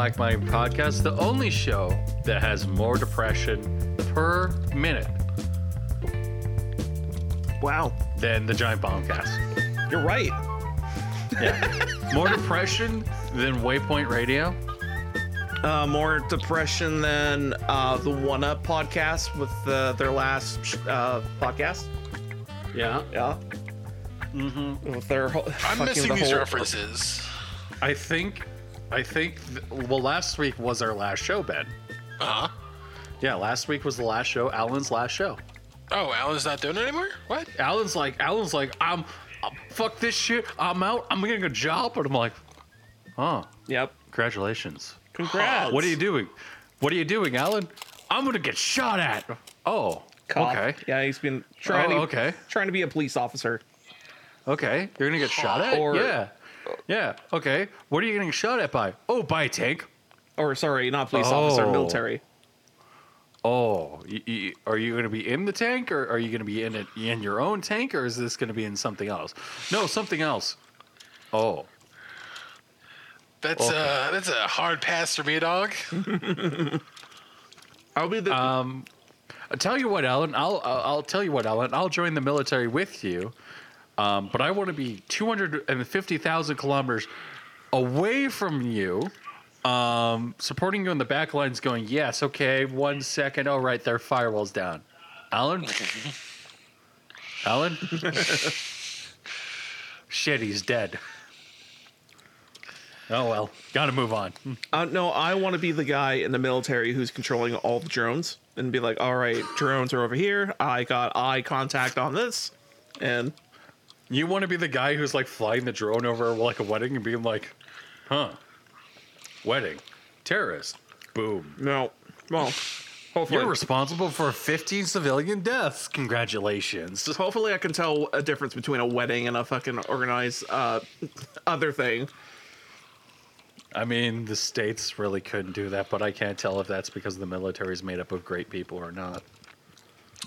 Black Mind Podcast, the only show that has more depression per minute Wow, than the Giant Bombcast. you're right. Yeah. more depression than Waypoint Radio. Uh, more depression than uh, the One Up podcast with uh, their last uh, podcast. Yeah. Yeah. Mm-hmm. With their whole, I'm fucking missing the these whole- references. I think, I think, th- well, last week was our last show, Ben. Uh huh. Yeah, last week was the last show, Alan's last show. Oh, Alan's not doing it anymore? What? Alan's like, Alan's like, I'm, uh, fuck this shit. I'm out. I'm getting a job. But I'm like, oh, Yep. congratulations. Congrats. What are you doing? What are you doing, Alan? I'm gonna get shot at. Oh, Cop. okay, Yeah, he's been trying. Oh, to, okay. Trying to be a police officer. okay. You're gonna get shot at. Or- yeah, yeah. Okay. What are you getting shot at by? Oh, by a tank. Or sorry, not police officer, Oh. military. Oh, y- y- are you going to be in the tank, or are you going to be in it in your own tank, or is this going to be in something else? No, something else. Oh, That's uh that's a hard pass for me, dog. I'll be the. um, I'll tell you what, Alan. I'll I'll I'll tell you what, Alan. I'll join the military with you, um, but I want to be two hundred and fifty thousand kilometers away from you. Um, supporting you in the back lines, going, yes, okay, one second, all right, their firewall's down. Alan? Alan? Shit, he's dead. Oh well, gotta move on. Uh, no, I want to be the guy in the military who's controlling all the drones and be like, all right, drones are over here. I got eye contact on this, and You want to be the guy who's like flying the drone over like a wedding and being like, huh, wedding, terrorist, boom. no, well, hopefully, You're responsible for 15 civilian deaths. Congratulations. hopefully I can tell a difference between a wedding and a fucking organized uh, other thing. I mean, the states really couldn't do that, but I can't tell if that's because the military is made up of great people or not.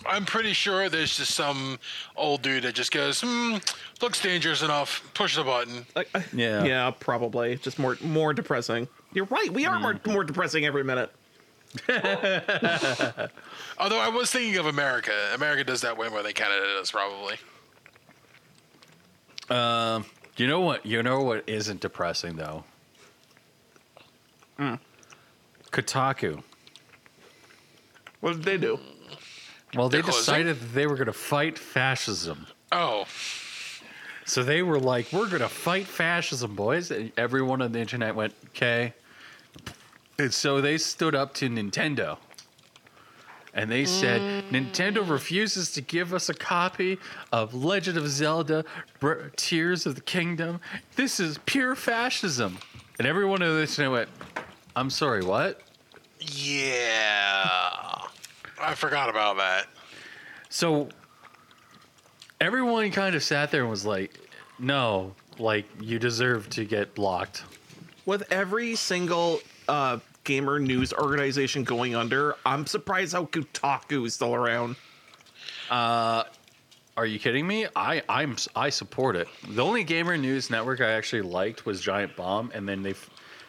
I'm pretty sure there's just some old dude that just goes, hmm, looks dangerous enough. Push the button. Like, uh, Yeah. yeah, probably just more more depressing. You're right. We are more more depressing every minute. Although I was thinking of America. America does that way more than Canada does, probably. Um, you know what? You know what isn't depressing though. Kotaku. What did they do? Well, they closing? decided that they were going to fight fascism. Oh, So they were like, "We're going to fight fascism, boys." And everyone on the internet went, "Okay." And so they stood up to Nintendo. And they said, Nintendo refuses to give us a copy of Legend of Zelda Br- Tears of the Kingdom. This is pure fascism. And everyone on the internet went, I'm sorry, what? yeah. I forgot about that. So everyone kind of sat there and was like, no, like, you deserve to get blocked. With every single uh, gamer news organization going under, I'm surprised how Kotaku is still around. Uh, Are you kidding me? I I'm I support it. The only gamer news network I actually liked was Giant Bomb, and then they,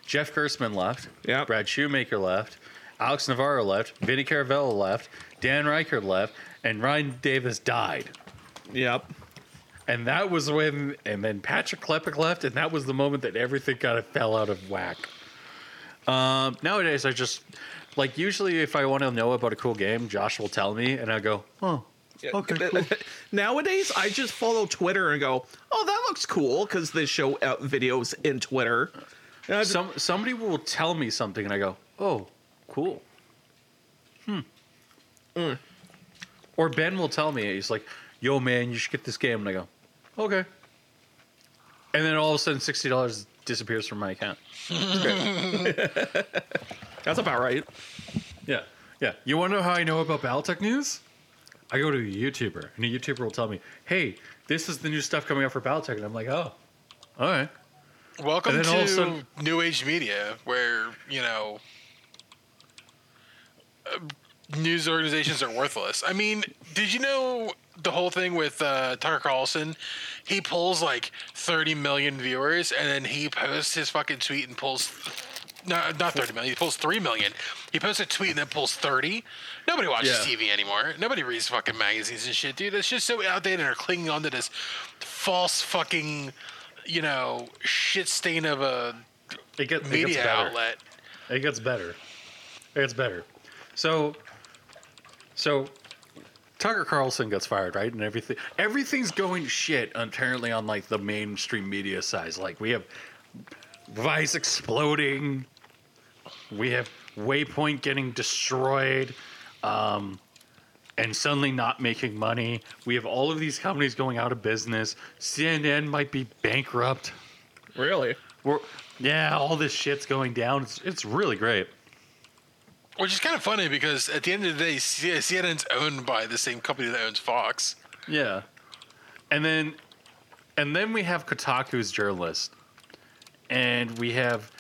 Jeff Gerstmann left. Yep. Brad Shoemaker left. Alex Navarro left. Vinny Caravella left. Dan Ryckert left, and Ryan Davis died. Yep. And that was when, and then Patrick Klepek left, and that was the moment that everything kind of fell out of whack. Um, nowadays, I just like usually if I want to know about a cool game, Josh will tell me, and I go, "Oh, okay, cool." Nowadays, I just follow Twitter and go, "Oh, that looks cool," because they show out videos in Twitter. And I just- Some somebody will tell me something, and I go, "Oh, cool." Hmm. Or Ben will tell me, he's like, "Yo, man, you should get this game," and I go, "Okay." And then all of a sudden, sixty dollars disappears from my account. that's about right. Yeah, yeah. You want to know how I know about Battletech news? I go to a YouTuber, and a YouTuber will tell me, "Hey, this is the new stuff coming out for Battletech," and I'm like, "Oh, all right." Welcome And then all of a to sudden- New Age Media, where, you know, news organizations are worthless. I mean, did you know the whole thing with uh, Tucker Carlson, he pulls like 30 million viewers, and then he posts his fucking tweet and pulls. No, not 30 million. He pulls 3 million. He posts a tweet and then pulls 30. Nobody watches Yeah. TV anymore. Nobody reads fucking magazines and shit, dude. It's just so outdated and are clinging onto this false fucking, you know, shit stain of a It, get, it gets better. outlet. It gets better. It gets better. So, so Tucker Carlson gets fired, right? And everything, everything's going shit. Apparently, on like the mainstream media side, like we have Vice exploding, we have Waypoint getting destroyed, um, and suddenly not making money. We have all of these companies going out of business. CNN might be bankrupt. Really? We're, yeah, all this shit's going down. It's, it's really great. Which is kind of funny because at the end of the day, CNN's owned by the same company that owns Fox. Yeah. And then and then we have Kotaku's journalist. And we have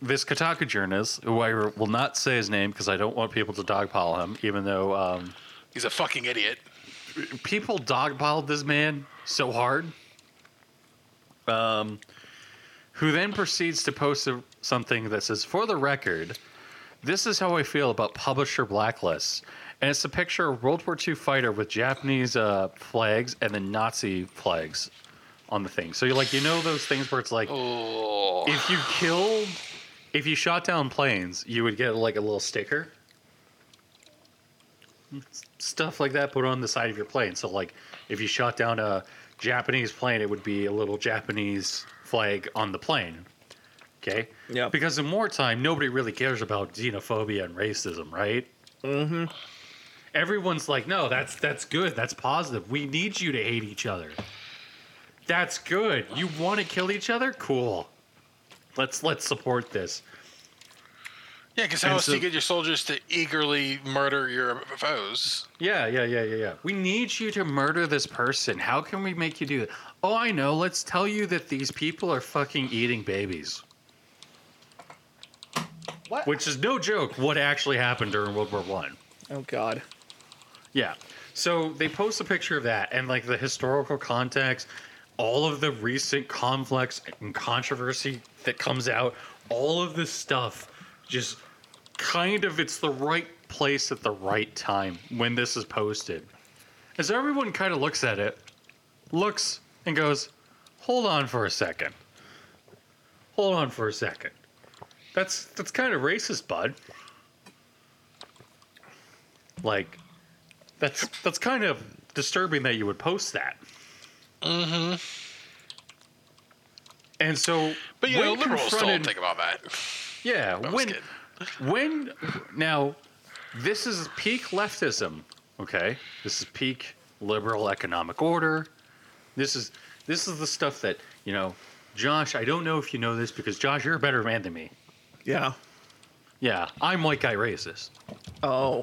this Kotaku journalist, who I will not say his name because I don't want people to dogpile him, even though um, He's a fucking idiot. people dogpiled this man so hard. Um, who then proceeds to post a, something that says, "For the record, this is how I feel about publisher blacklists." And it's a picture of World War II fighter with Japanese uh, flags and then Nazi flags on the thing. So you're like, you know those things where it's like, Oh, if you killed, if you shot down planes, you would get like a little sticker. Stuff like that put on the side of your plane. So, like, if you shot down a Japanese plane, it would be a little Japanese flag on the plane. Okay? Yeah. Because in wartime, nobody really cares about xenophobia and racism, right? Mm-hmm. Everyone's like, no, that's that's good. That's positive. We need you to hate each other. That's good. You want to kill each other? Cool. Let's let's support this. yeah, because how and else do you get your soldiers to eagerly murder your foes? Yeah, yeah, yeah, yeah, yeah. We need you to murder this person. How can we make you do that? Oh, I know. Let's tell you that these people are fucking eating babies. What? Which is no joke. What actually happened during World War One? Oh God. Yeah. So they post a picture of that and like the historical context, all of the recent conflicts and controversy that comes out, all of this stuff just kind of it's the right place at the right time when this is posted. As everyone kind of looks at it, looks and goes, "Hold on for a second. Hold on for a second. That's that's kind of racist, bud." Like that's that's kind of disturbing that you would post that. Mm-hmm. And so, But you know, liberals don't think about that. Yeah, I'm when when now this is peak leftism. Okay, this is peak liberal economic order. This is this is the stuff that you know, Josh. I don't know if you know this because Josh, you're a better man than me. Yeah. Yeah, I'm white guy racist. Oh.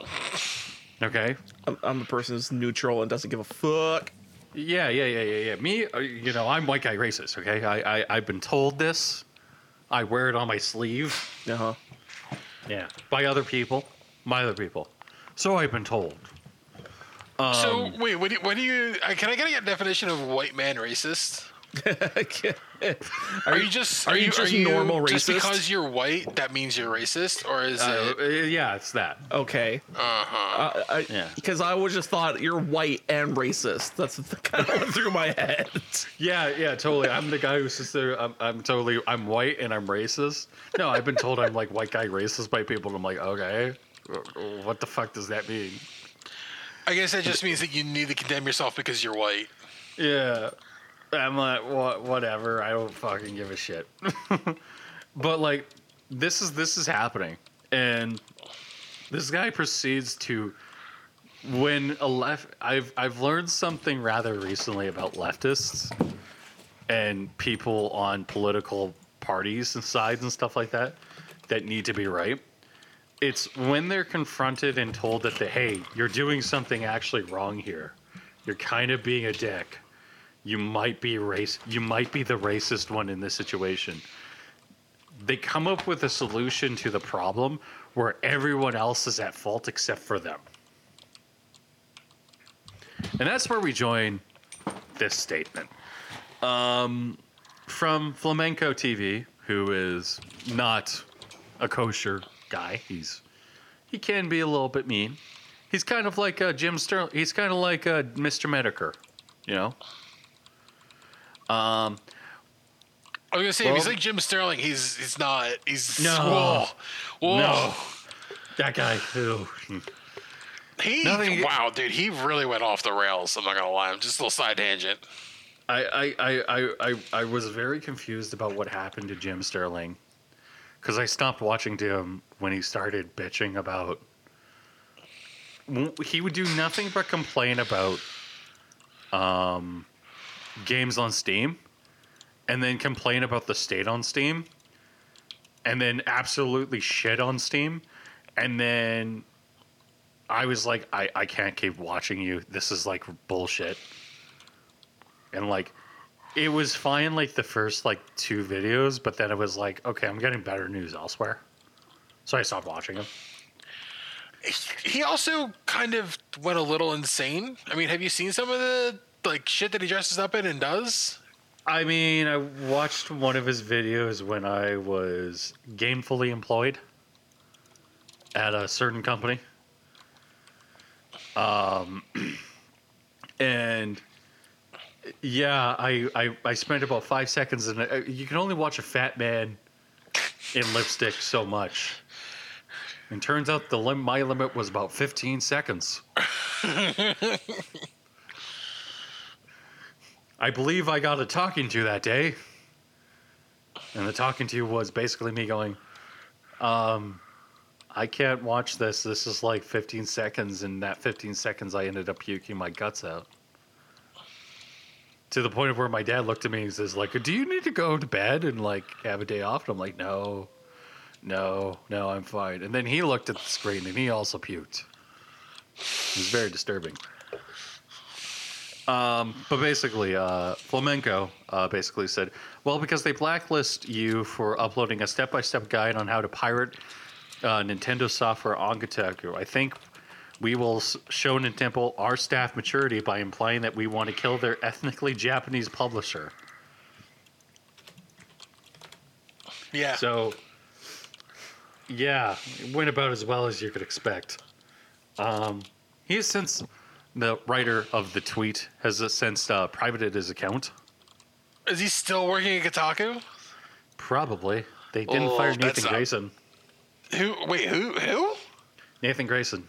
Okay, I'm, I'm the person who's neutral and doesn't give a fuck. Yeah, yeah, yeah, yeah, yeah. Me, uh, you know, I'm white guy racist. Okay, I, I, I've been told this. I wear it on my sleeve. Uh huh. Yeah, by other people, by other people. So I've been told. Um, so wait, what do you, what do you? Uh, can I get a definition of white man racist? Are, you just are you just normal Just racist? because you're white, that means you're racist, or is uh, it? uh, yeah, it's that. okay? Uh-huh. Uh, I, Yeah. Because I would just thought you're white and racist. That's the kind of went through my head. Yeah, yeah, totally. I'm the guy who sits there. I'm, I'm totally. I'm white and I'm racist. No, I've been told I'm like white guy racist by people. And I'm like, okay, what the fuck does that mean? I guess that just means that you need to condemn yourself because you're white. Yeah. I'm like, what, whatever. I don't fucking give a shit. but like, this is this is happening, and this guy proceeds to when a left. I've I've learned something rather recently about leftists and people on political parties and sides and stuff like that that need to be right. It's when they're confronted and told that, they, hey, you're doing something actually wrong here. You're kind of being a dick you might be race you might be the racist one in this situation they come up with a solution to the problem where everyone else is at fault except for them And that's where we join this statement. Um, from Flamenco TV, who is not a kosher guy. He's he can be a little bit mean. He's kind of like uh, Jim Sterling. He's kind of like uh, Mr. Medicare, you know. Um, I was gonna say if he's like Jim Sterling, he's he's not. He's No. Whoa, whoa. no, that guy. Ew. He Nothing- wow, dude, he really went off the rails. I'm not gonna lie. I'm just a little side tangent. I, I, I, I, I, I was very confused about what happened to Jim Sterling because I stopped watching to him when he started bitching about. He would do nothing but complain about um, games on Steam, and then complain about the state on Steam, and then absolutely shit on Steam, and then I was like, I, I can't keep watching you. This is like bullshit and like it was fine like the first like two videos but then it was like okay i'm getting better news elsewhere so i stopped watching him. He also kind of went a little insane. I mean, have you seen some of the like shit that he dresses up in and does? i mean i watched one of his videos when i was gainfully employed at a certain company. Um and yeah i i, I spent about five seconds and you can only watch a fat man in lipstick so much. And turns out the lim- my limit was about 15 seconds i believe i got a talking to that day and the talking to was basically me going um I can't watch this. This is like 15 seconds, and that 15 seconds, I ended up puking my guts out. To the point of where my dad looked at me and says, "Like, do you need to go to bed and like have a day off?" And I'm like, "No, no, no, I'm fine." And then he looked at the screen and he also puked. It was very disturbing. Um, but basically, uh, Flamenco uh, basically said, well, because they blacklist you for uploading a step by step guide on how to pirate uh, Nintendo software on Kotaku, I think we will show Nintendo our staff maturity by implying that we want to kill their ethnically Japanese publisher. Yeah. So, yeah, it went about as well as you could expect. Um, he has since, the writer of the tweet has uh, since uh, privated his account. Is he still working at Kotaku? Probably. They didn't Oh, fire Nathan not- Grayson. Who? Wait, who? Who? Nathan Grayson.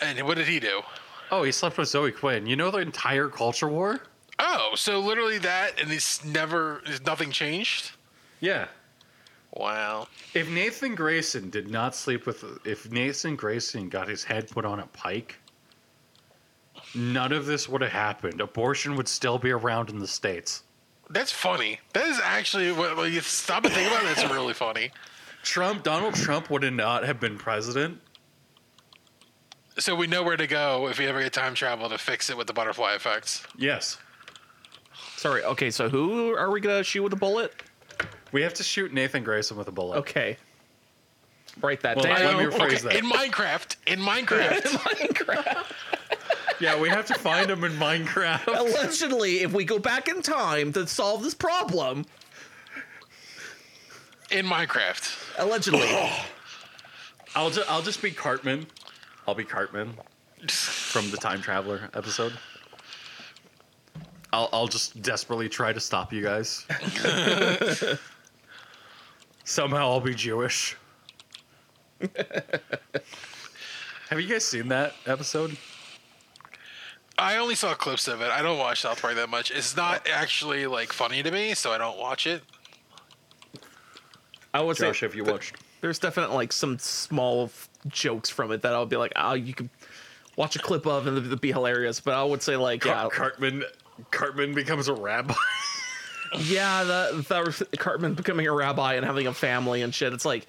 And what did he do? Oh, he slept with Zoe Quinn. You know the entire culture war? Oh, so literally that, and it's never, nothing changed. Yeah. Wow. If Nathan Grayson did not sleep with, if Nathan Grayson got his head put on a pike, none of this would have happened. Abortion would still be around in the states. That's funny. That is actually when when you stop and think about it. It's really funny. Trump, Donald Trump would have not have been president. So we know where to go if we ever get time travel to fix it with the butterfly effects. Yes. Sorry. Okay, so who are we gonna shoot with a bullet? We have to shoot Nathan Grayson with a bullet. Okay. Write that Well, down. let me rephrase Okay, that. in Minecraft, in Minecraft, Minecraft. Yeah, we have to find him in Minecraft. Allegedly, if we go back in time to solve this problem, in Minecraft. allegedly, I'll just I'll just be Cartman. I'll be Cartman from the Time Traveler episode. I'll I'll just desperately try to stop you guys. Somehow I'll be Jewish. Have you guys seen that episode? I only saw clips of it. I don't watch South Park that much. It's not oh. actually like funny to me, so I don't watch it. I would Josh, say if you watched? there's definitely like some small f- jokes from it that I'll be like, oh, you could watch a clip of and it'd be hilarious. But I would say like, yeah, Cartman Cartman becomes a rabbi. yeah, that that Cartman becoming a rabbi and having a family and shit. It's like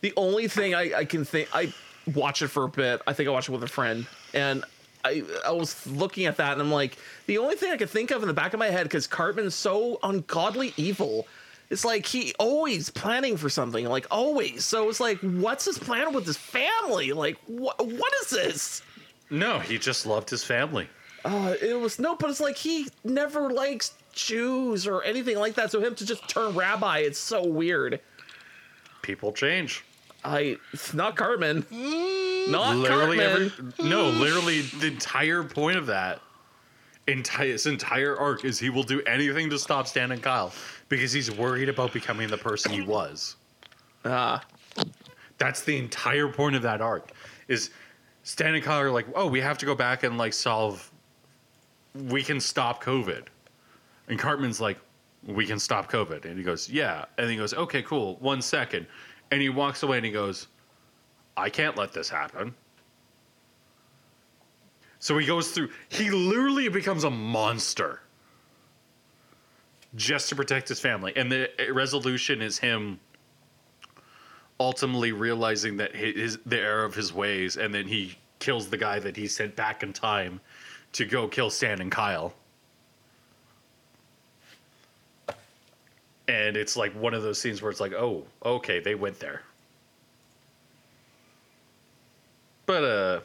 the only thing I, I can think. I watch it for a bit. I think I watched it with a friend, and I I was looking at that and I'm like, the only thing I could think of in the back of my head because Cartman's so ungodly evil. It's like he always planning for something, like always. So it's like, what's his plan with his family? Like, what what is this? no, he just loved his family. uh, it was no, but it's like he never likes Jews or anything like that. So him to just turn rabbi, it's so weird. People change. I it's not Cartman, not literally Cartman. every no, literally the entire point of that entire his entire arc is he will do anything to stop Stan and Kyle because he's worried about becoming the person he was. Ah, That's the entire point of that arc. Is Stan and Kyle are like, oh, we have to go back and like solve. We can stop COVID, and Cartman's like, we can stop COVID, and he goes, yeah, and he goes, okay, cool, one second, and he walks away and he goes, I can't let this happen. So he goes through. He literally becomes a monster just to protect his family, and the resolution is him ultimately realizing that his the error of his ways, and then he kills the guy that he sent back in time to go kill Stan and Kyle. And it's like one of those scenes where it's like, oh, okay, they went there. But uh,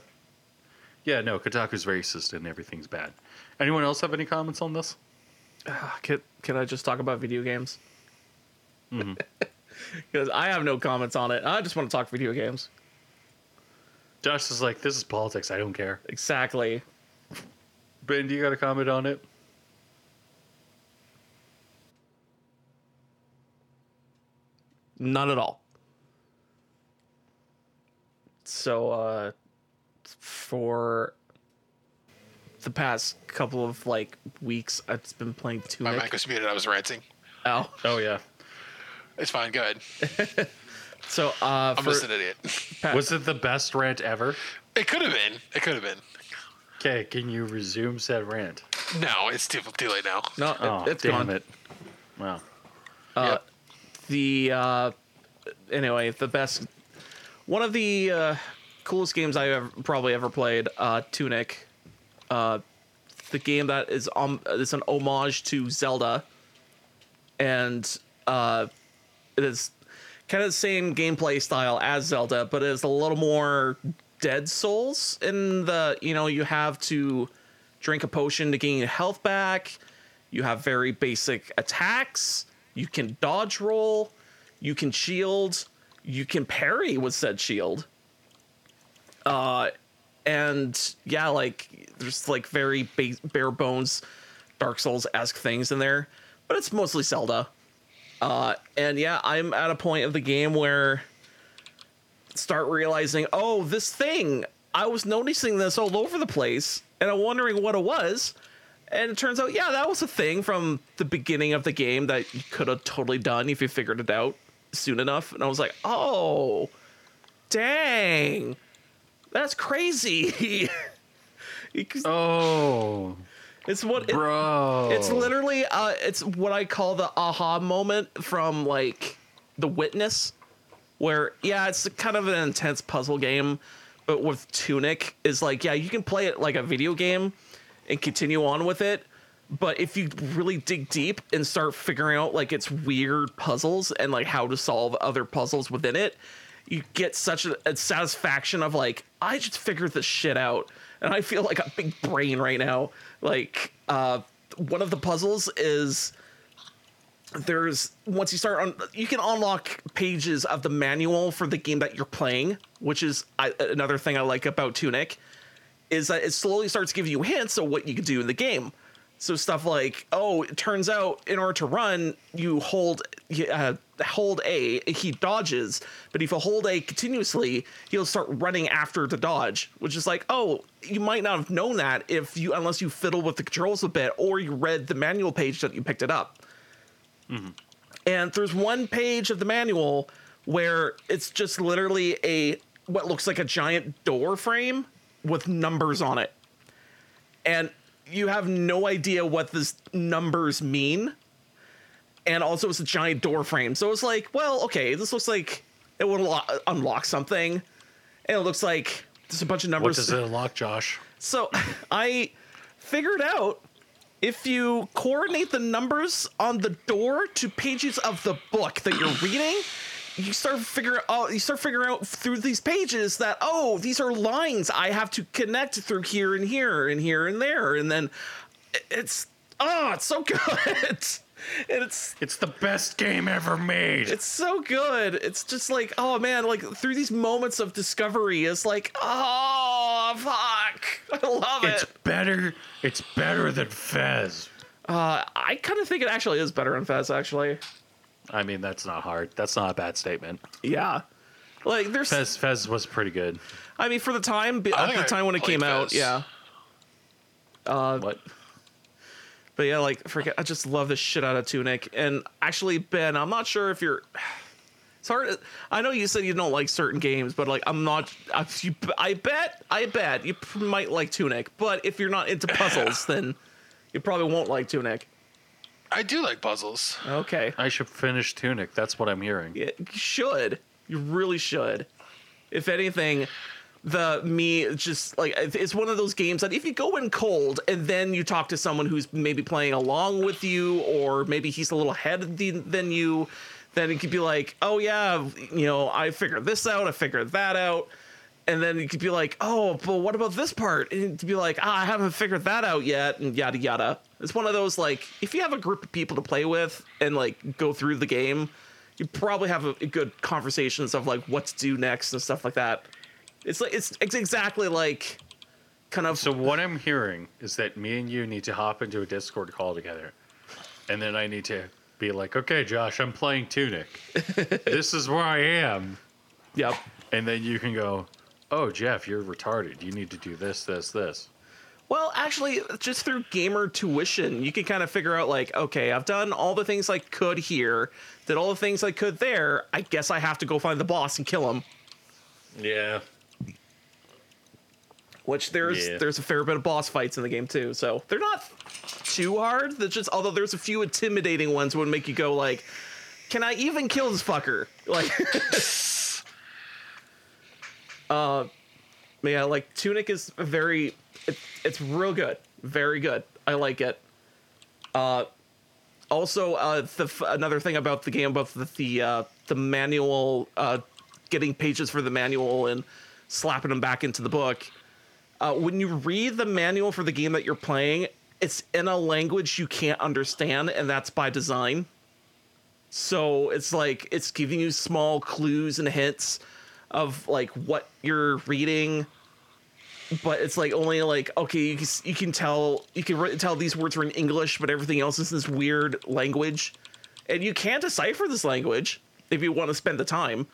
yeah, no, Kotaku's racist and everything's bad. Anyone else have any comments on this? can can I just talk about video games? Because I have no comments on it. I just want to talk video games. Josh is like, this is politics. I don't care. Exactly. Ben, do you got a comment on it? None at all. So, uh, for the past couple of like weeks, I've been playing too much. My mic was muted. I was ranting. Oh, Oh yeah. It's fine. Go ahead. so uh, I'm for just an idiot. pa- Was it the best rant ever? It could have been. It could have been. Okay, can you resume said rant? No, it's too, too late now. no, it- Oh, it's damn gone. it! Wow. Uh, Yep. The uh, anyway, the best one of the uh, coolest games I ever probably ever played, uh, Tunic. Uh, the game that is um is an homage to Zelda, and uh, it is kind of the same gameplay style as Zelda, but it is a little more Dark Souls in the you know you have to drink a potion to gain your health back. You have very basic attacks. You can dodge roll. You can shield. You can parry with said shield. Uh, and yeah, like there's like very ba- bare bones Dark Souls esque things in there, but it's mostly Zelda. Uh, and yeah, I'm at a point of the game where start realizing, oh, this thing, I was noticing this all over the place, and I'm wondering what it was. And it turns out, yeah, that was a thing from the beginning of the game that you could have totally done if you figured it out soon enough. And I was like, oh, dang, that's crazy. Oh, it's what it- bro! it's literally uh it's what I call the aha moment from like The Witness where yeah, it's kind of an intense puzzle game, but with Tunic is like yeah, you can play it like a video game and continue on with it, but if you really dig deep and start figuring out like its weird puzzles and like how to solve other puzzles within it, you get such a, a satisfaction of like I just figured this shit out, and I feel like a big brain right now. Like uh, one of the puzzles is there's once you start on you can unlock pages of the manual for the game that you're playing, which is I, another thing I like about Tunic is that it slowly starts giving you hints of what you can do in the game. So stuff like, oh, it turns out in order to run, you hold uh, hold A, he dodges, but if you hold A continuously, he'll start running after the dodge, which is like, oh, you might not have known that if you unless you fiddle with the controls a bit or you read the manual page that you picked it up. And there's one page of the manual where it's just literally a what looks like a giant door frame with numbers on it. And you have no idea what these numbers mean. And also it's a giant door frame. So it's like, well, okay, this looks like it would unlo- unlock something. And it looks like there's a bunch of numbers. what does it unlock, Josh? So I figured out if you coordinate the numbers on the door to pages of the book that you're reading, you start figuring out you start figuring out through these pages that oh these are lines I have to connect through here and here and here and there and then it's oh it's so good and it's It's the best game ever made. it's so good it's just like oh man like through these moments of discovery it's like oh fuck I love It's it it's better. It's better than Fez. uh, I kind of think it actually is better than Fez actually I mean, that's not hard. That's not a bad statement. yeah like there's Fez Fez was pretty good. I mean for the time I at the I time when it played came out yeah uh, What? But yeah, like forget I just love the shit out of Tunic. And actually, Ben, I'm not sure if you're it's hard I know you said you don't like certain games, but like I'm not I, you, I bet I bet you p- might like Tunic, but if you're not into puzzles, then you probably won't like Tunic. I do like puzzles. Okay. I should finish Tunic. That's what I'm hearing. You should. You really should. If anything, the me just like it's one of those games that if you go in cold and then you talk to someone who's maybe playing along with you or maybe he's a little ahead the- than you then it could be like oh yeah you know i figured this out i figured that out and then you could be like oh but what about this part? And to be like ah, i haven't figured that out yet and yada yada. It's one of those like if you have a group of people to play with and like go through the game you probably have a, a good conversations of like what to do next and stuff like that. It's like it's, it's exactly like kind of So what I'm hearing is that me and you need to hop into a Discord call together, and then I need to be like, "Okay, Josh, I'm playing Tunic. this is where I am," yep. And then you can go, "Oh, Jeff, you're retarded. You need to do this, this, this." Well, actually, just through gamer tuition, you can kind of figure out like, okay, I've done all the things I could here, did all the things I could there. I guess I have to go find the boss and kill him. Yeah. Which there's Yeah. there's a fair bit of boss fights in the game too, so they're not too hard. They're just although there's a few intimidating ones would make you go like, can I even kill this fucker? Like, uh, yeah, like Tunic is very, it, it's real good, very good. I like it. Uh, also, uh, the another thing about the game about the the, uh, the manual, uh, getting pages for the manual and slapping them back into the book. Uh, when you read the manual for the game that you're playing, it's in a language you can't understand, and that's by design. So it's like it's giving you small clues and hints of like what you're reading, but it's like only like okay, you can, you can tell you can re- tell these words are in English, but everything else is this weird language, and you can't decipher this language if you want to spend the time.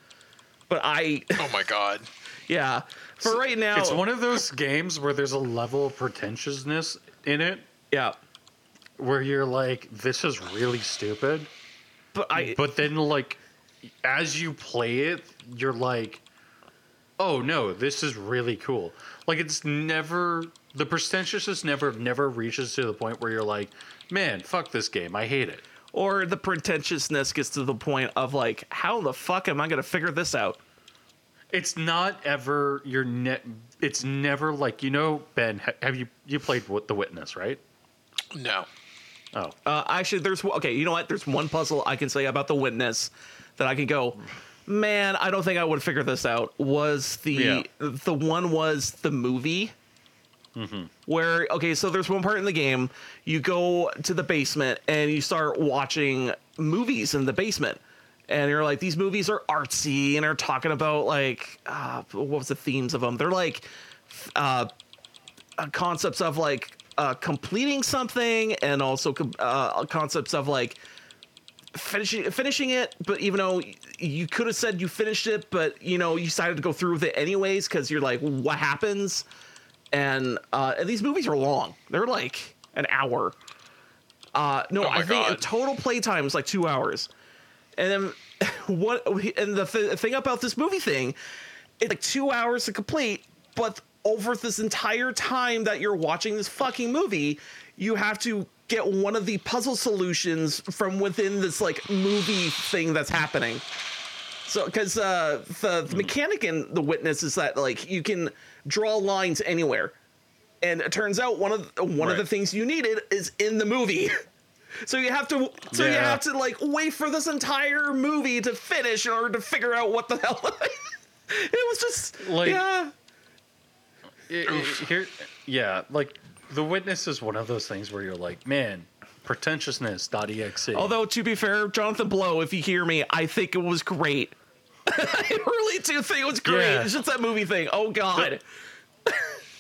But I, Oh my god. yeah, for right now, It's one of those games where there's a level of pretentiousness in it yeah. where you're like, this is really stupid. But I, But then, like, as you play it, you're like, oh no, this is really cool. Like, it's never, the pretentiousness never, never reaches to the point where you're like, man, fuck this game. I hate it. or the pretentiousness gets to the point of like, how the fuck am I gonna figure this out? It's not ever your net. It's never like you know, Ben. Have you you played with the Witness, right? No. Oh, Uh, actually, there's okay. You know what? There's one puzzle I can say about the witness that I can go. Man, I don't think I would figure this out. Was the Yeah. the one was the movie where okay, so there's one part in the game you go to the basement and you start watching movies in the basement. And you're like, these movies are artsy and are talking about like, uh, what was the themes of them? They're like, uh, uh, concepts of like uh, completing something and also com- uh, concepts of like finishing finishing it but even though you could have said you finished it but you know you decided to go through with it anyways because you're like what happens? And uh and these movies are long. They're like an hour. Uh no Oh i think God. total playtime is like two hours. And then what and the th- thing about this movie thing it's like two hours to complete, but over this entire time that you're watching this fucking movie, you have to get one of the puzzle solutions from within this like movie thing that's happening. So, because uh, the, the mechanic in The Witness is that like you can draw lines anywhere, and it turns out one of the, one of the things you needed is in the movie. So you have to so you have to like wait for this entire movie to finish in order to figure out what the hell. it was just Like- yeah. It- it- here, yeah, like the witness is one of those things where you're like, man, pretentiousness.exe. Although to be fair, Jonathan Blow, if you hear me, I think it was great. I really do think it was great. Yeah. It's just that movie thing. Oh god.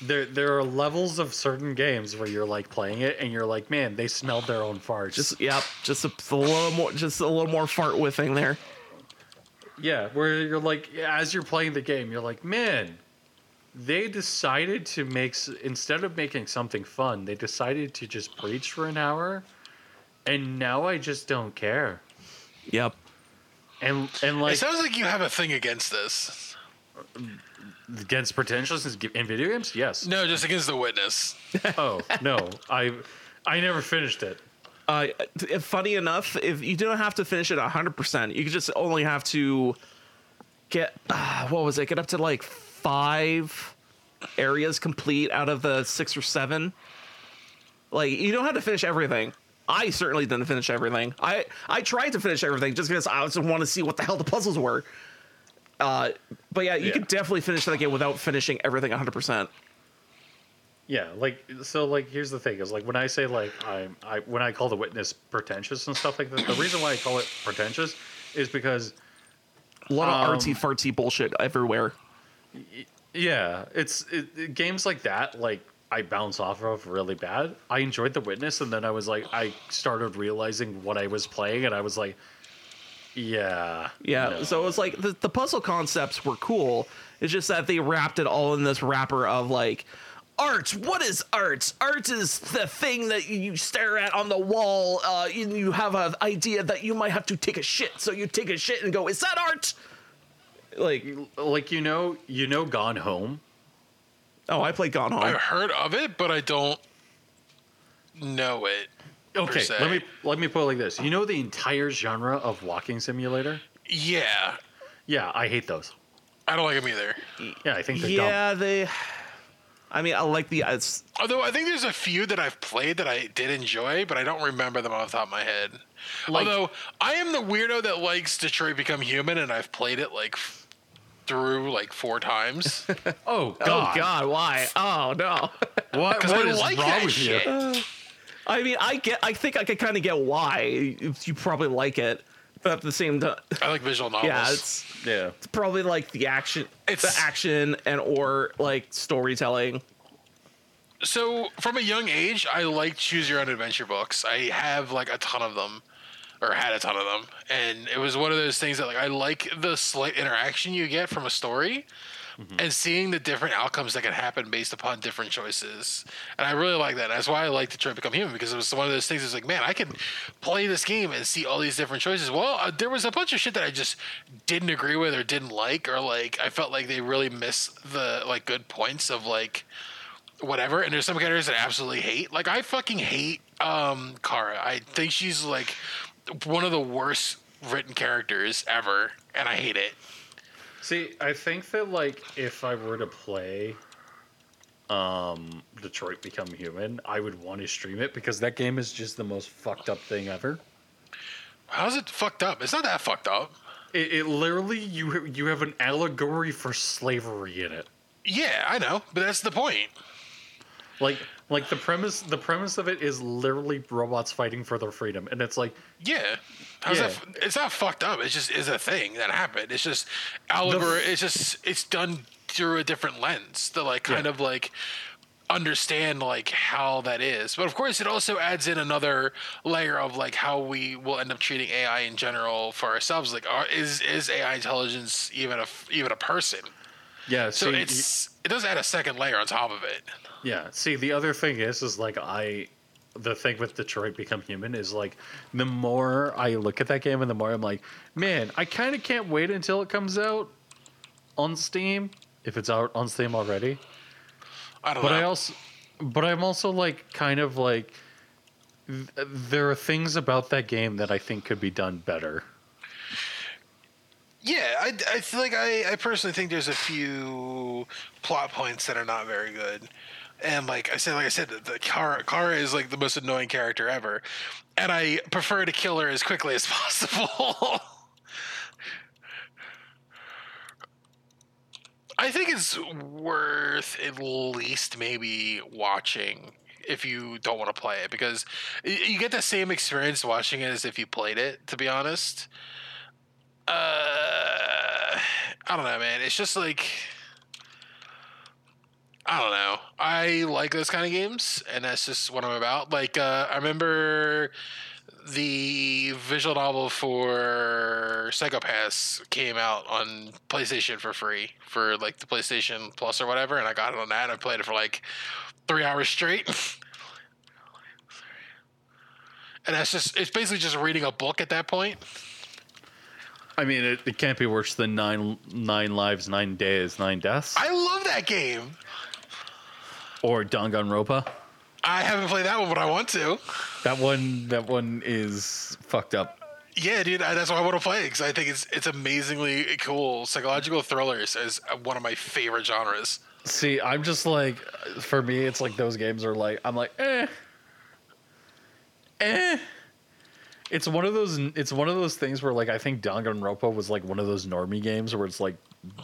there there are levels of certain games where you're like playing it and you're like, man, they smelled their own farts. Just yep, just a, a little more, just a little more fart whiffing there. yeah, where you're like, as you're playing the game, you're like, man, they decided to make instead of making something fun, they decided to just preach for an hour, and now I just don't care. Yep. And and like it sounds like you have a thing against this. against pretentiousness in video games, yes. No, just against the witness. Oh no, I I never finished it. Uh, funny enough, if you don't have to finish it 100%, you could just only have to get, uh, what was it, get up to like five areas complete out of the six or seven. Like, you don't have to finish everything. I certainly didn't finish everything. I, I tried to finish everything just because I just want to see what the hell the puzzles were. Uh, but yeah, you Yeah. could definitely finish that game without finishing everything 100%. Yeah, like so. Like here's the thing: is like when I say like I'm I when I call the witness pretentious and stuff like that. The reason why I call it pretentious is because A lot of Um, artsy fartsy bullshit everywhere. Yeah, it's it, games like that. Like I bounce off of really bad. I enjoyed the witness, and then I was like, I started realizing what I was playing, and I was like, yeah, Yeah, no. so it was like the, the puzzle concepts were cool. It's just that they wrapped it all in this wrapper of like art. What is art? Art is the thing that you stare at on the wall. Uh, and you have an idea that you might have to take a shit, so you take a shit and go, "Is that art?" Like, like you know, you know, Gone Home. oh, I played Gone Home. I've heard of it, but I don't know it. Okay, se. let me let me put it like this. You know the entire genre of walking simulator. Yeah, Yeah, I hate those. I don't like them either. Yeah, I think they're dumb. yeah, they. I mean, I like the. It's, Although I think there's a few that I've played that I did enjoy, but I don't remember them off the top of my head. Although I am the weirdo that likes Detroit Become Human, and I've played it like f- through like four times. Oh, oh God! oh God, why? Oh no. What, 'Cause what I is like wrong with shit. you? I mean, I get. I think I could kind of get why you probably like it, but at the same time, I like visual novels. yeah, it's Yeah, probably like the action, It's- the action and or like storytelling. So from a young age, I like choose your own adventure books. I have like a ton of them, or had a ton of them, and it was one of those things that like I like the slight interaction you get from a story, and seeing the different outcomes that can happen based upon different choices. And I really like that. That's why I like Detroit Become Human because it was one of those things. It's like, man, I can play this game and see all these different choices. Well, uh, there was a bunch of shit that I just didn't agree with or didn't like, or like I felt like they really missed the like good points of like whatever. And there's some characters that I absolutely hate. Like I fucking hate um Kara. I think she's like one of the worst written characters ever, and I hate it. See, I think that like if I were to play um Detroit Become Human, I would want to stream it because that game is just the most fucked up thing ever. How's it fucked up? It's not that fucked up. It, it literally you you have an allegory for slavery in it. Yeah, I know, but that's the point. Like like the premise the premise of it is literally robots fighting for their freedom, and it's like Yeah. How's Yeah. that? It's not fucked up. It's just is a thing that happened. It's just allegory. it's just it's done through a different lens to like kind Yeah. of like understand like how that is. But of course, it also adds in another layer of like how we will end up treating AI in general for ourselves. Like, are, is is AI intelligence even a f- even a person? yeah. So it's it does add a second layer on top of it. Yeah. See, the other thing is, is like I, the thing with Detroit Become Human is like, the more I look at that game and the more I'm like, man, I kind of can't wait until it comes out on Steam if it's out on Steam already. I don't But know. I also, but I'm also like kind of like, th- there are things about that game that I think could be done better. Yeah, I, I feel like I, I personally think there's a few plot points that are not very good. And like I said, like I said, the, Kara, Kara is like the most annoying character ever, and I prefer to kill her as quickly as possible. I think it's worth at least maybe watching if you don't want to play it because you get the same experience watching it as if you played it. To be honest, uh, I don't know, man. It's just like I don't know. I like those kind of games, and that's just what I'm about. Like uh, I remember the visual novel for Psycho-Pass came out on PlayStation for free for like the PlayStation Plus or whatever, and I got it on that. I played it for like three hours straight. and that's just it's basically just reading a book at that point. I mean, it, it can't be worse than nine nine lives, nine days, nine deaths, I love that game. Or Danganronpa. I haven't played that one, but I want to. That one, that one is fucked up. Yeah, dude, I, that's why I want to play because I think it's it's amazingly cool. Psychological thrillers is one of my favorite genres. See, I'm just like, for me, it's like those games are like, I'm like, eh, eh. It's one of those. It's one of those things where, like, I think Danganronpa was like one of those normie games where it's like,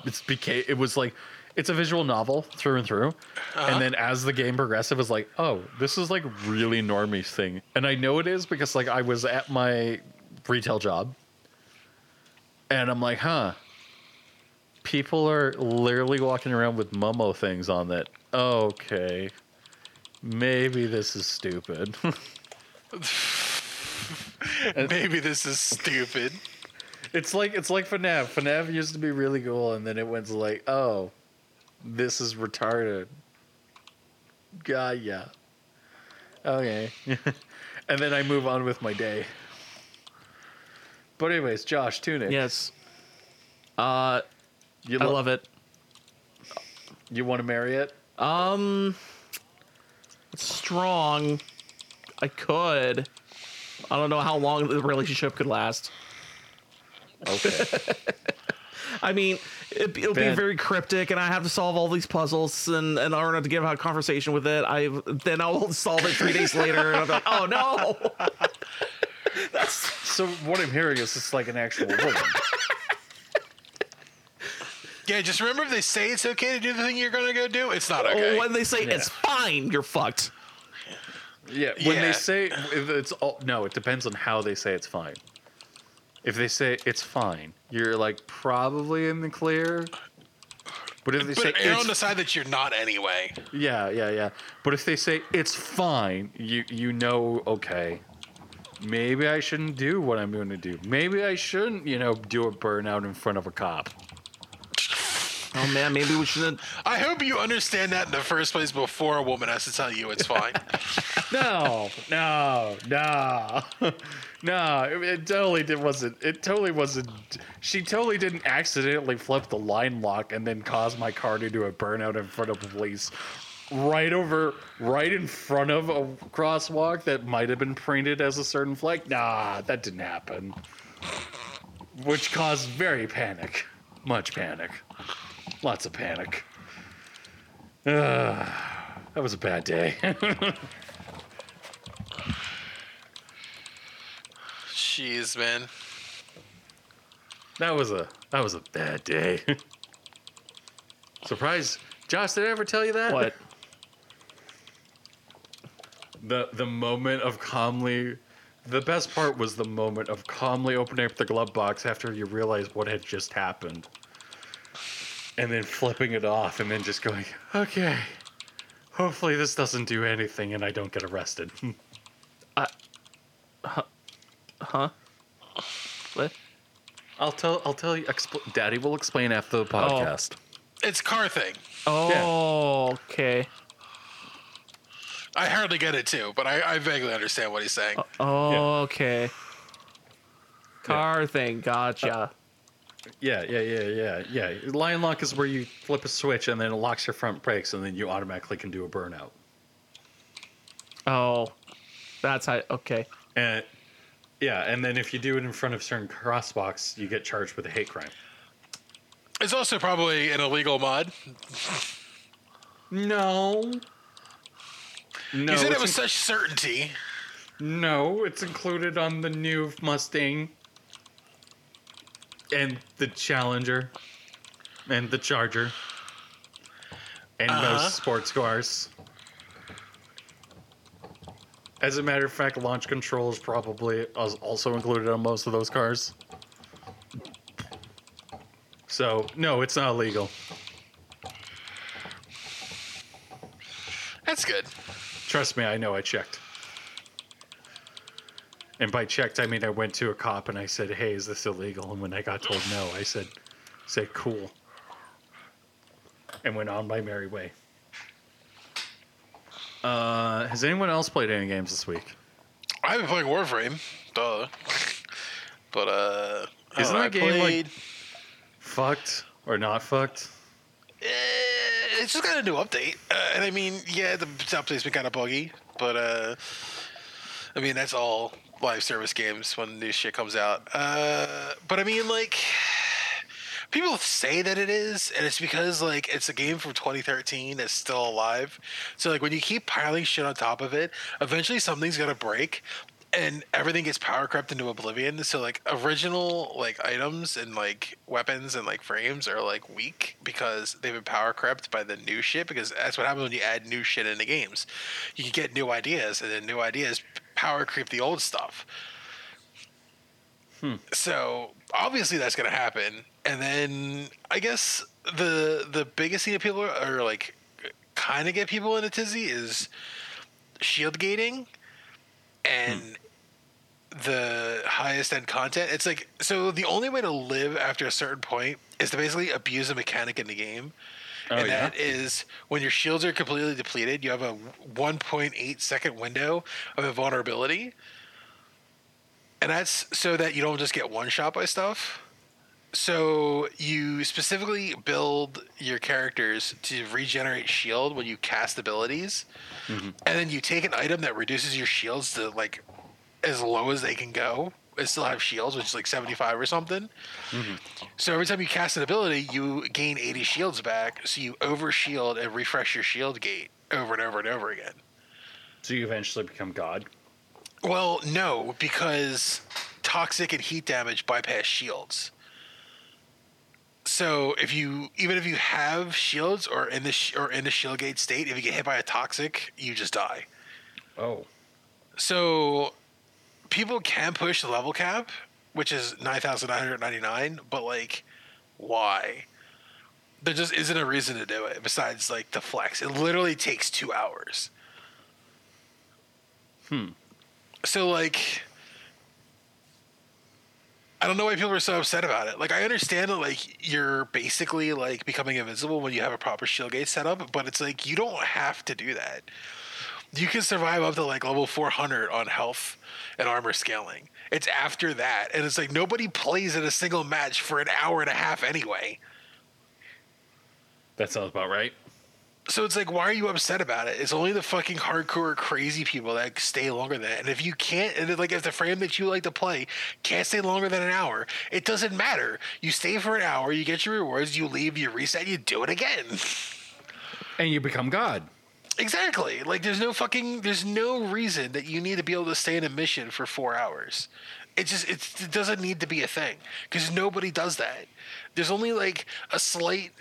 it's became. It was like, it's a visual novel through and through, and uh-huh. then as the game progressed, it was like, oh, this is like really normie thing, and I know it is because like I was at my retail job, and I'm like, huh, people are literally walking around with Momo things on that. Okay. Maybe this is stupid. Maybe this is stupid. it's like it's like FNAF. FNAF used to be really cool and then it went to like, oh, this is retarded. God yeah. Okay. and then I move on with my day. But anyways, Josh, Tunic. Yes. Uh, You I love it. You want to marry it? Um, it's strong. I could. I don't know how long the relationship could last. Okay. I mean, it, it'll be very cryptic, and I have to solve all these puzzles, and and in order to give a conversation with it, I then I will solve it three days later, and I'm like, oh no. That's so what I'm hearing is it's like an actual woman. Yeah, just remember if they say it's okay to do the thing you're gonna go do, it's not okay. when they say Yeah. it's fine, you're fucked. Yeah, when Yeah. they say it's all no, it depends on how they say it's fine. If they say it's fine, you're like probably in the clear. But if they say but err on it's, the side that you're not anyway. yeah, yeah, yeah. But if they say it's fine, you you know, okay, maybe I shouldn't do what I'm going to do. Maybe I shouldn't, you know, do a burnout in front of a cop. Oh man, maybe we shouldn't. I hope you understand that in the first place before a woman has to tell you it's fine. No, no, no, no. It, it totally did wasn't. It totally wasn't. She totally didn't accidentally flip the line lock and then cause my car to do a burnout in front of police, right over, right in front of a crosswalk that might have been painted as a certain flag. Nah, that didn't happen. Which caused very panic, much panic, lots of panic. Ugh, that was a bad day. Jeez, man. That was a that was a bad day. Surprise, Josh! Did I ever tell you that? What? The the moment of calmly. The best part was the moment of calmly opening up the glove box after you realize what had just happened, and then flipping it off, and then just going, "Okay, hopefully this doesn't do anything, and I don't get arrested." Huh? What? I'll tell. I'll tell you. Expl- Daddy will explain after the oh. podcast. It's car thing. Oh, okay. I hardly get it too, but I, I vaguely understand what he's saying. Oh, okay. Car thing, gotcha. Uh, Yeah, yeah, yeah, yeah, yeah. Line lock is where you flip a switch and then it locks your front brakes, and then you automatically can do a burnout. oh, that's how. Okay. And yeah, and then if you do it in front of certain crosswalks, you get charged with a hate crime. It's also probably an illegal mod. No, No, you said it it's with such certainty. No, it's included on the new Mustang and the Challenger and the Charger and Uh-huh. most sports cars. As a matter of fact, launch control is probably also included on most of those cars. So, no, it's not illegal. That's good. Trust me, I know I checked. And by checked, I mean I went to a cop and I said, "Hey, is this illegal?" And when I got told no, I said, "Said cool," and went on my merry way. Uh, has anyone else played any games this week? I've been playing Warframe, duh. But uh, I Isn't that I game, like- played- Fucked or not fucked? Eh, it's just got a new update, uh, and I mean, yeah, the update's been kind of buggy, but uh, I mean that's all live service games when new shit comes out. Uh, but I mean, like, people say that it is, and it's because like it's a game from 2013 that's still alive. So like when you keep piling shit on top of it, eventually something's gonna break. And everything gets power crept into oblivion. So like original like items and like weapons and like frames are like weak because they've been power crept by the new shit. Because that's what happens when you add new shit into games. You can get new ideas, and then new ideas power creep the old stuff. Hmm. So obviously that's gonna happen, and then I guess the the biggest thing that people are, are like kind of get people in a tizzy is shield gating and hmm. the highest end content. It's like so the only way to live after a certain point is to basically abuse a mechanic in the game. Oh, and yeah? that is when your shields are completely depleted, you have a 1.8 second window of invulnerability. And that's so that you don't just get one shot by stuff. So you specifically build your characters to regenerate shield when you cast abilities, mm-hmm. and then you take an item that reduces your shields to like as low as they can go. And still have shields, which is like seventy five or something. Mm-hmm. So every time you cast an ability, you gain eighty shields back. So you over shield and refresh your shield gate over and over and over again. So you eventually become God. Well, no, because toxic and heat damage bypass shields. So if you even if you have shields or in the sh- or in the shield gate state, if you get hit by a toxic, you just die. Oh, So people can push the level cap, which is nine thousand nine hundred ninety nine, but like, why? There just isn't a reason to do it besides like the flex. It literally takes two hours. Hmm. So like, I don't know why people are so upset about it. Like, I understand that like you're basically like becoming invincible when you have a proper shield gate set up, but it's like you don't have to do that you can survive up to like level 400 on health and armor scaling. It's after that, and it's like nobody plays in a single match for an hour and a half anyway. that sounds about right. So it's like, why are you upset about it? It's only the fucking hardcore crazy people that stay longer than that. And if you can't, and like if the frame that you like to play can't stay longer than an hour, it doesn't matter. You stay for an hour, you get your rewards, you leave, you reset, you do it again. And you become God. Exactly. Like there's no fucking there's no reason that you need to be able to stay in a mission for 4 hours. It just it's, it doesn't need to be a thing cuz nobody does that. There's only like a slight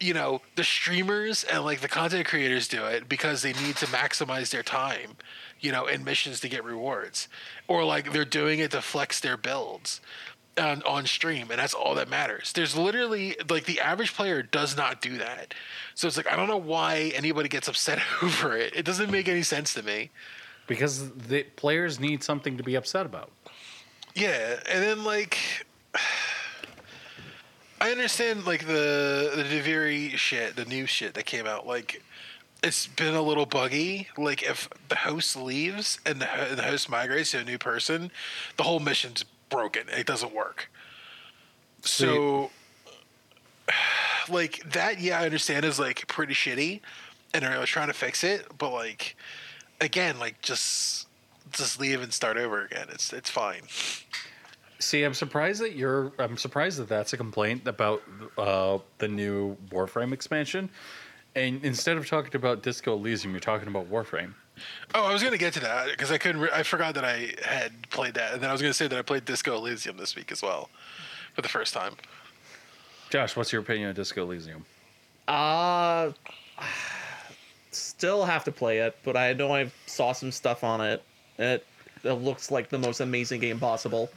you know, the streamers and like the content creators do it because they need to maximize their time, you know, in missions to get rewards. Or like they're doing it to flex their builds on, on stream, and that's all that matters. There's literally like the average player does not do that. So it's like I don't know why anybody gets upset over it. It doesn't make any sense to me. Because the players need something to be upset about. Yeah, and then like I understand like the the Duviri shit, the new shit that came out. Like it's been a little buggy. Like if the host leaves and the, the host migrates to a new person, the whole mission's broken. It doesn't work. So like that, yeah, I understand is like pretty shitty, and they're trying to fix it. But like again, like just just leave and start over again. It's it's fine. See, I'm surprised that you're. I'm surprised that that's a complaint about uh, the new Warframe expansion, and instead of talking about Disco Elysium, you're talking about Warframe. Oh, I was gonna get to that because I couldn't. Re- I forgot that I had played that, and then I was gonna say that I played Disco Elysium this week as well, for the first time. Josh, what's your opinion on Disco Elysium? Uh still have to play it, but I know I saw some stuff on it. It it looks like the most amazing game possible.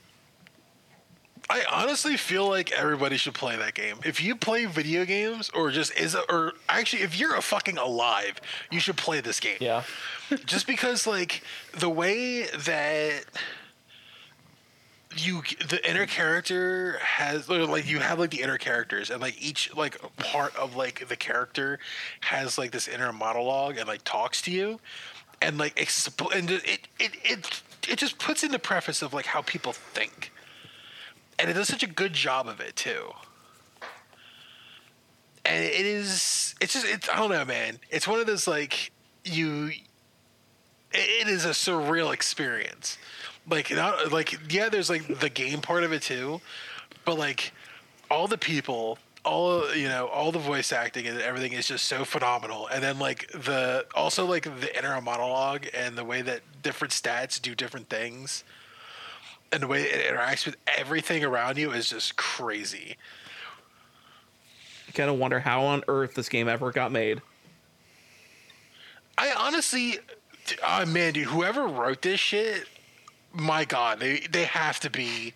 I honestly feel like everybody should play that game. If you play video games, or just is a, or actually, if you're a fucking alive, you should play this game. Yeah. just because like the way that you the inner character has or, like you have like the inner characters and like each like part of like the character has like this inner monologue and like talks to you and like exp- and it it it it just puts in the preface of like how people think and it does such a good job of it too. And it is it's just it's i don't know man. It's one of those like you it is a surreal experience. Like not like yeah there's like the game part of it too but like all the people all you know all the voice acting and everything is just so phenomenal. And then like the also like the inner monologue and the way that different stats do different things and the way it interacts with everything around you is just crazy I kind of wonder how on earth this game ever got made. I honestly, oh man, dude, whoever wrote this shit, my god, they they have to be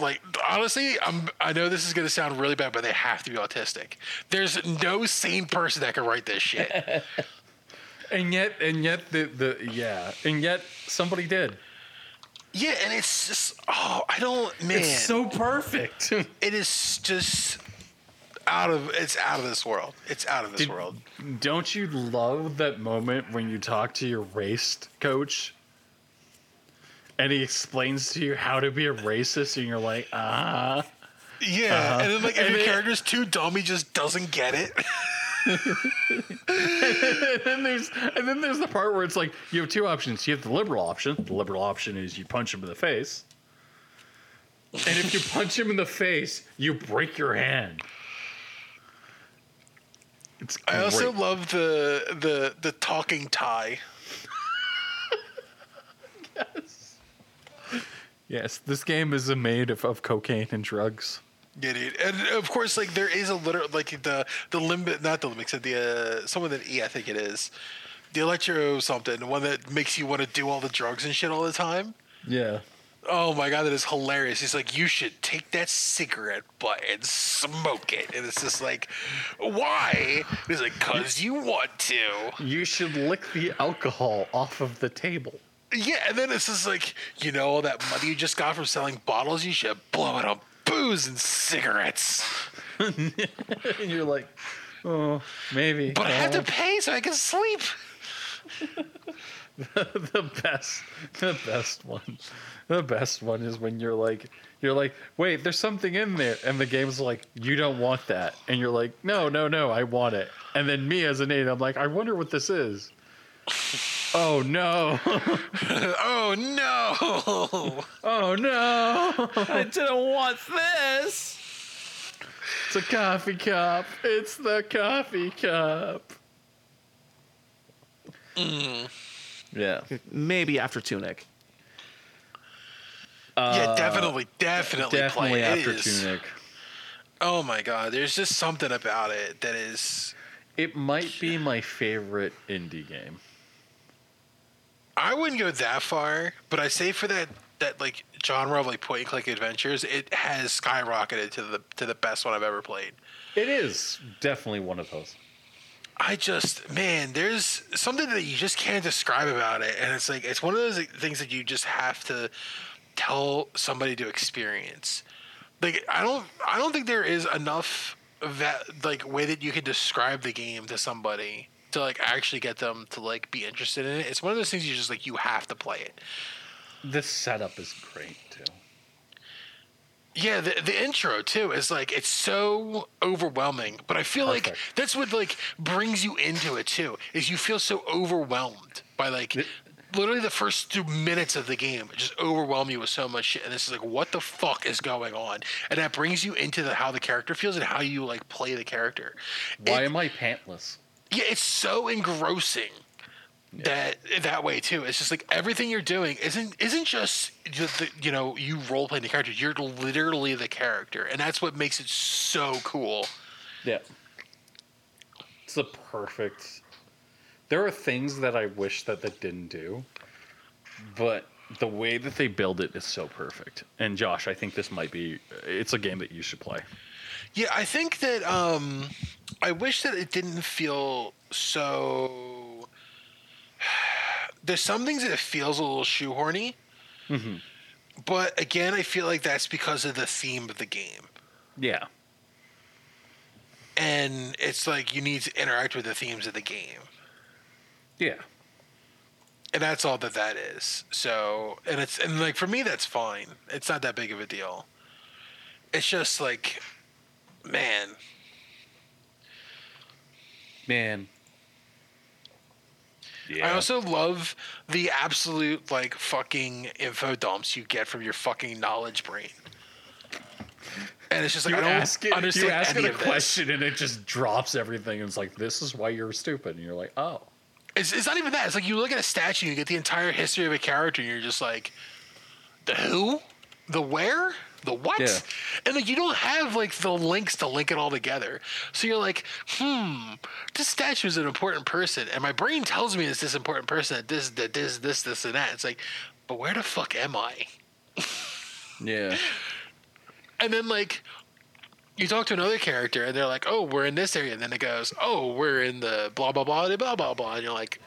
like honestly, I'm I know this is gonna sound really bad, but they have to be autistic. There's no sane person that can write this shit. And yet, and yet, the the yeah, and yet somebody did. Yeah, and it's just oh, I don't man, It's so perfect. it is just out of it's out of this world. It's out of this Did- world. Don't you love that moment when you talk to your race coach and he explains to you how to be a racist and you're like, ah. Yeah, Uh-huh. and then like if And your it- character's too dumb, he just doesn't get it. and then there's and then there's the part where it's like you have two options. You have the liberal option. The liberal option is you punch him in the face. And if you punch him in the face, you break your hand. It's I also great. love the the the talking tie. Yes, this game is made of, of cocaine and drugs. Yeah, dude. And of course, like there is a literal like the the limit, not the limit, said the uh, someone that E, I think it is, the electro something, the one that makes you want to do all the drugs and shit all the time. Yeah. Oh my god, that is hilarious. He's like, you should take that cigarette butt and smoke it, and it's just like, why? He's like, cause you want to. You should lick the alcohol off of the table. Yeah, and then it's just like, you know, all that money you just got from selling bottles, you should blow it on booze and cigarettes. and you're like, oh, maybe. But I have to Oh. pay so I can sleep. the best the best one the best one is when you're like you're like wait there's something in there and the game's like you don't want that and you're like no no no i want it and then me as an aide i'm like i wonder what this is oh no oh no! oh no I didn't want this. it's a coffee cup it's the coffee cup mm. yeah Maybe after Tunic. Uh, yeah, definitely, definitely, definitely play. It after is- tunic Oh my god, there's just something about it that is. it might be my favorite indie game I wouldn't go that far, but I say for that that like genre of like point and click adventures, it has skyrocketed to the to the best one I've ever played. It is definitely one of those. I just man, there's something that you just can't describe about it, and it's like it's one of those things that you just have to tell somebody to experience. Like I don't, I don't think there is enough that like way that you can describe the game to somebody to like actually get them to like be interested in it. It's one of those things you just like you have to play it. This setup is great too. Yeah, the the intro too is like it's so overwhelming, but I feel like that's what like brings you into it too. Is you feel so overwhelmed by like literally the first two minutes of the game just overwhelm you with so much shit, and this is like what the fuck is going on, and that brings you into the how the character feels and how you like play the character. Why It- am I pantless? Yeah, it's so engrossing. that that way too. It's just like everything you're doing isn't isn't just the, you know you role playing the character. You're literally the character, and that's what makes it so cool. Yeah. It's the perfect. There are things that I wish that that didn't do, but the way that they build it is so perfect. And Josh, I think this might be. It's a game that you should play. Yeah, I think that um, I wish that it didn't feel so. There's some things that it feels a little shoehorny, but again, I feel like that's because of the theme of the game. Yeah. and it's like you need to interact with the themes of the game Yeah. and that's all that that is so and it's and like for me that's fine it's not that big of a deal it's just like man. Man. i also love the absolute like fucking info dumps you get from your fucking knowledge brain. And it's just like you i don't ask it, understand you ask any it a of this. question and it just drops everything. And it's like this is why you're stupid. And you're like oh. It's, it's not even that. It's like you look at a statue, you get the entire history of a character, and you're just like, the who, the where, the what, Yeah. and like you don't have like the links to link it all together. So you're like, hmm, this statue is an important person, and my brain tells me it's this important person that this, that this, this, this, and that. It's like, but where the fuck am I? yeah And then like. You talk to another character and they're like, "Oh, we're in this area," and then it goes, "Oh, we're in the blah blah blah blah blah blah," and you're like,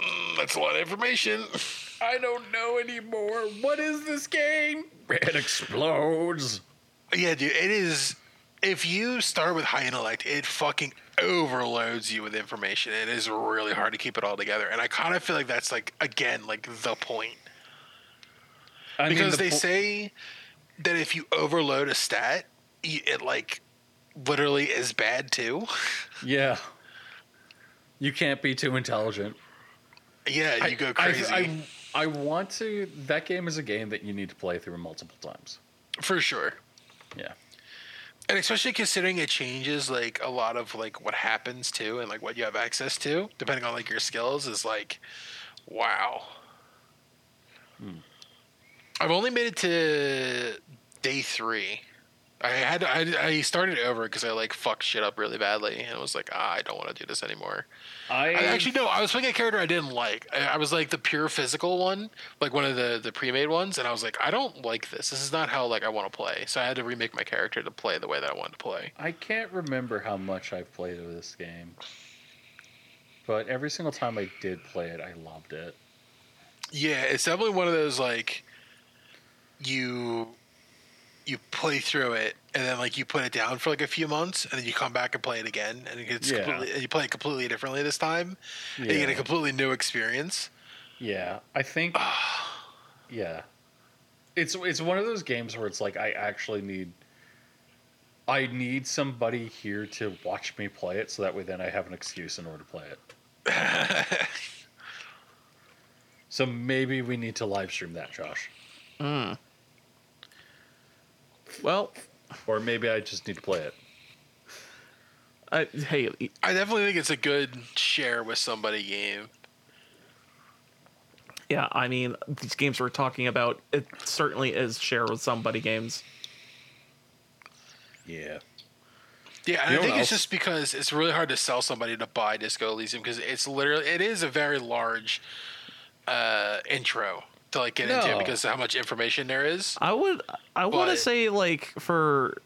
mm, "That's a lot of information." i don't know anymore what is this game it explodes Yeah, dude, it is. If you start with high intellect, it fucking overloads you with information. It is really hard to keep it all together, and I kind of feel like that's like again like the point I because the they po- say that if you overload a stat, it like literally is bad too. yeah you can't be too intelligent yeah, you go I- crazy I, I, want to that game is a game that you need to play through multiple times for sure. yeah And especially considering it changes like a lot of like what happens too and like what you have access to, depending on like your skills, is like wow. Hmm. I've only made it to day three. I had I, I started over because I like fucked shit up really badly and I was like ah, I don't want to do this anymore. I, I actually no, I was playing a character I didn't like. I, I was like the pure physical one, like one of the the pre-made ones, and I was like I don't like this. This is not how like I want to play. So I had to remake my character to play the way that I wanted to play. I can't remember how much I've played of this game, but every single time I did play it, I loved it. Yeah, it's definitely one of those like you you play through it and then like you put it down for like a few months and then you come back and play it again and it's Yeah. completely and you play it completely differently this time and you get a completely new experience. Yeah, I think. yeah, it's it's one of those games where it's like I actually need. I need somebody here to watch me play it, so that way then I have an excuse in order to play it. so maybe we need to live stream that, Josh, hmm. Well, or maybe I just need to play it. I, hey, I definitely think it's a good share with somebody game. yeah, I mean, these games we're talking about, it certainly is share with somebody games. Yeah, Yeah, and You I think what it's just because it's really hard to sell somebody to buy Disco Elysium because it's literally it is a very large uh, intro to like get into No. because of how much information there is. I would, I want to say like for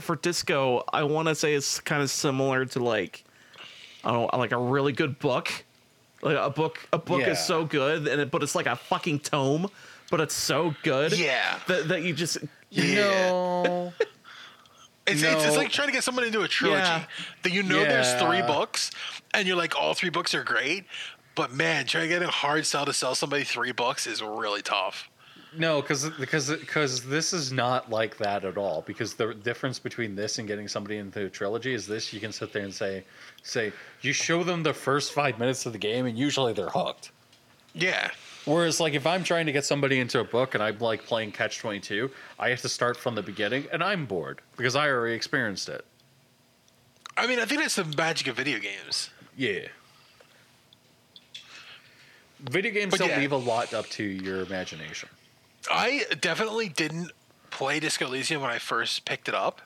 for disco, I want to say it's kind of similar to like, I don't know, like a really good book. Like a book, a book Yeah. is so good, and it, but it's like a fucking tome, but it's so good. Yeah. that, that you just Yeah. no, It's, it's, it's like trying to get someone into a trilogy Yeah. that you know there's three books and you're like all three books are great, but man, trying to get a hard sell to sell somebody three books is really tough. No, because because because this is not like that at all. Because the difference between this and getting somebody into a trilogy is this: you can sit there and say, say you show them the first five minutes of the game, and usually they're hooked. Yeah. Whereas, like if I'm trying to get somebody into a book and I'm like playing Catch Twenty Two, I have to start from the beginning, and I'm bored because I already experienced it. I mean, I think that's the magic of video games. Yeah, video games But don't yeah. leave a lot up to your imagination. I definitely didn't play Disco Elysium when I first picked it up,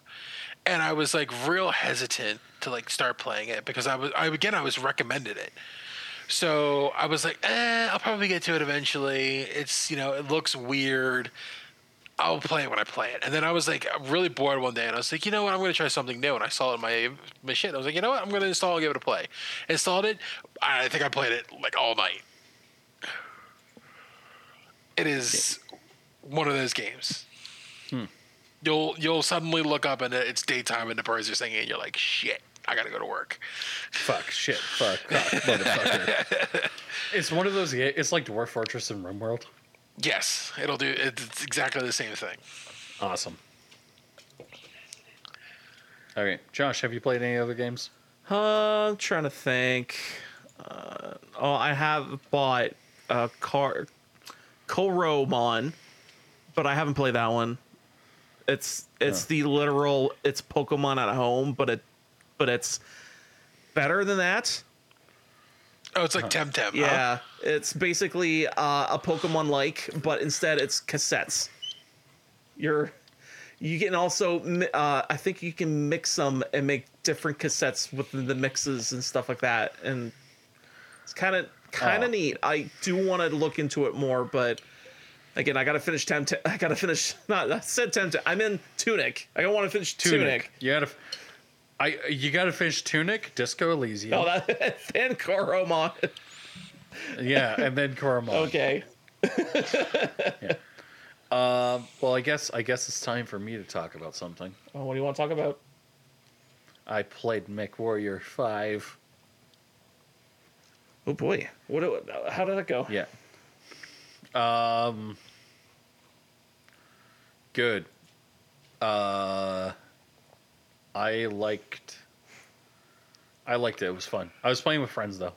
and I was like real hesitant to like start playing it because I was I again I was recommended it. So I was like, eh, I'll probably get to it eventually. It's you know it looks weird. I'll play it when I play it. And then I was like really bored one day, and I was like, you know what, I'm going to try something new. And I saw it in my my shit. I was like, you know what, I'm going to install and give it a play. Installed it. I think I played it like all night. It is one of those games. You'll you'll suddenly look up and it's daytime and the birds are singing, and you're like, shit, I got to go to work. Fuck, shit, fuck, cock, motherfucker. it's one of those. It's like Dwarf Fortress and RimWorld. Yes, it'll do. It's exactly the same thing. Awesome. Okay, Josh, have you played any other games? Uh, I'm trying to think. Uh, oh, I have bought a car, Coromon, but I haven't played that one. It's it's Huh. the literal it's Pokemon at home, but it but it's better than that. Oh, it's like Temtem. huh? Yeah, it's basically uh, a Pokemon like, but instead it's cassettes. You're you can also uh, I think you can mix them and make different cassettes within the mixes and stuff like that, and it's kind of kind of Oh. neat. I do want to look into it more, but again, I gotta finish Tempt. I gotta finish. Not I said Tempt. I'm in Tunic. I gotta want to finish Tunic. You gotta. I you gotta finish Tunic, Disco Elysium. Oh, that then Coromon. yeah, and then Coromon. okay. yeah. Um, well, I guess I guess it's time for me to talk about something. Oh, what do you want to talk about? I played Mech Warrior Five. Oh boy, what? How did that go? Yeah. Um. Good. Uh. I liked. I liked it. It was fun. I was playing with friends though.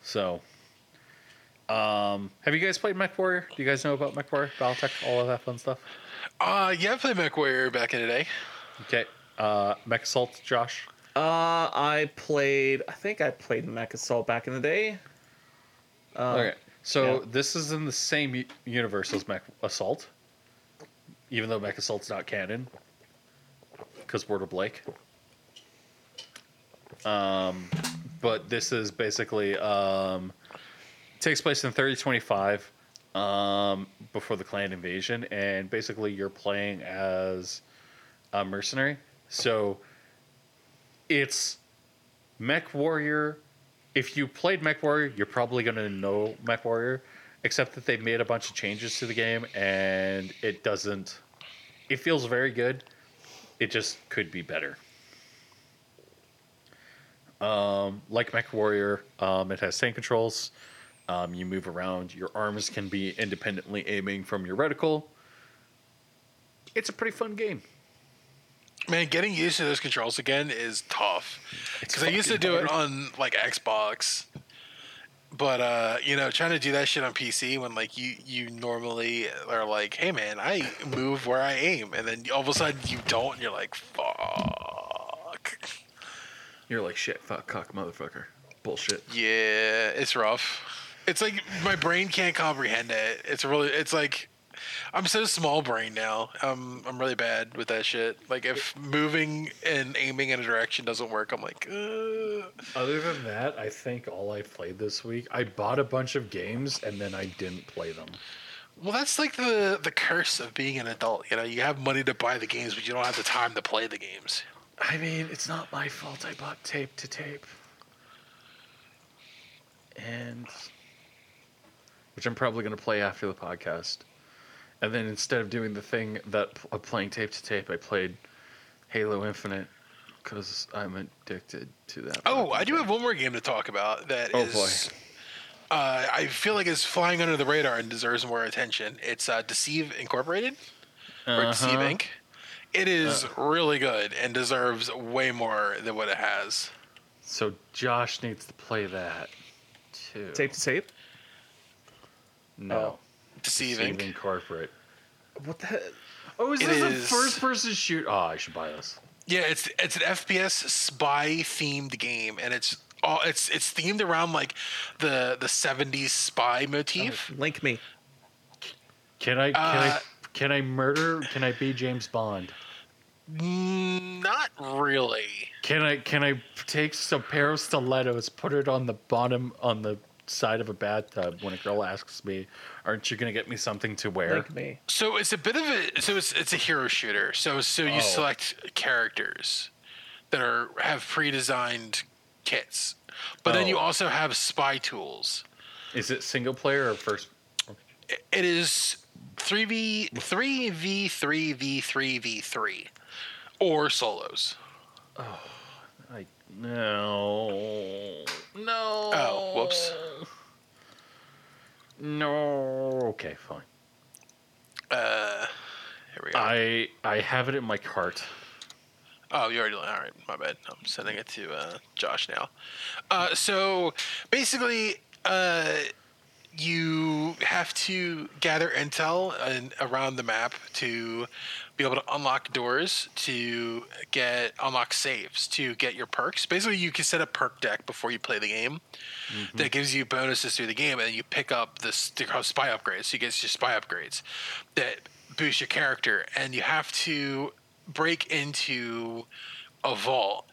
So. Um, have you guys played MechWarrior? Do you guys know about Mech Warrior, Battletech, all of that fun stuff? Uh, yeah, I played MechWarrior back in the day. Okay. Uh, Mech Assault, Josh. Uh, I played. I think I played Mech Assault back in the day. Uh, Okay. So yeah. this is in the same universe as Mech Assault, even though Mech Assault's not canon, because Word of Blake. Um, but this is basically um, takes place in 3025, um, before the clan invasion, and basically you're playing as a mercenary. So it's Mech Warrior if you played Mech Warrior, you're probably going to know Mech Warrior, except that they've made a bunch of changes to the game and it doesn't. It feels very good. It just could be better. Um, like Mech Warrior, um, it has tank controls. Um, you move around. Your arms can be independently aiming from your reticle. It's a pretty fun game. Man, getting used to those controls again is tough. Because I used to do it on like Xbox, but uh, you know, trying to do that shit on PC when like you you normally are like, hey man, I move where I aim, and then all of a sudden you don't, and you're like, fuck. You're like shit, fuck, cock, motherfucker, bullshit. Yeah, it's rough. It's like my brain can't comprehend it. It's really, it's like I'm so small brain now. Um, I'm really bad with that shit. Like if moving and aiming in a direction doesn't work, I'm like, uh. Other than that, I think all I played this week, I bought a bunch of games and then I didn't play them. well, that's like the the curse of being an adult. You know, you have money to buy the games, but you don't have the time to play the games. I mean, it's not my fault. I bought tape to tape, and which I'm probably going to play after the podcast. And then instead of doing the thing that of playing tape to tape, I played Halo Infinite because I'm addicted to that. Oh, I do have one more game to talk about that Oh, is, Uh, I feel like it's flying under the radar and deserves more attention. It's uh, Deceive Incorporated or Deceive Uh-huh. Inc. It is really good and deserves way more than what it has. So Josh needs to play that too. Tape to tape. No. Oh. Deceive Deceive Inc. Incorporate. What the? Heck? Oh, is It this a first person shoot? Oh, I should buy this. Yeah, it's it's an FPS spy themed game, and it's all it's it's themed around like the the 70s spy motif. Link me. Can I can I Uh, can I murder? Can I be James Bond? Not really. Can I can I take some pair of stilettos, put it on the bottom on the side of a bathtub when a girl asks me, "Aren't you gonna get me something to wear?" Link me. So it's a bit of a so it's it's a hero shooter. So so you Oh. select characters that are have pre-designed kits. But then you Oh. also have spy tools. Is it single player or first? It is 3v 3v3 v3 v3 or solos. I no no. Oh, whoops. No. Okay, fine. Uh here we go. I I have it in my cart. Oh, you already. All right, my bad. I'm sending it to uh, Josh now. Uh, so basically, uh, you have to gather intel and around the map to be able to unlock doors, to get unlock saves, to get your perks. Basically, you can set a perk deck before you play the game mm-hmm. that gives you bonuses through the game, and then you pick up they're spy upgrades. So you get your spy upgrades that boost your character, and you have to break into a vault.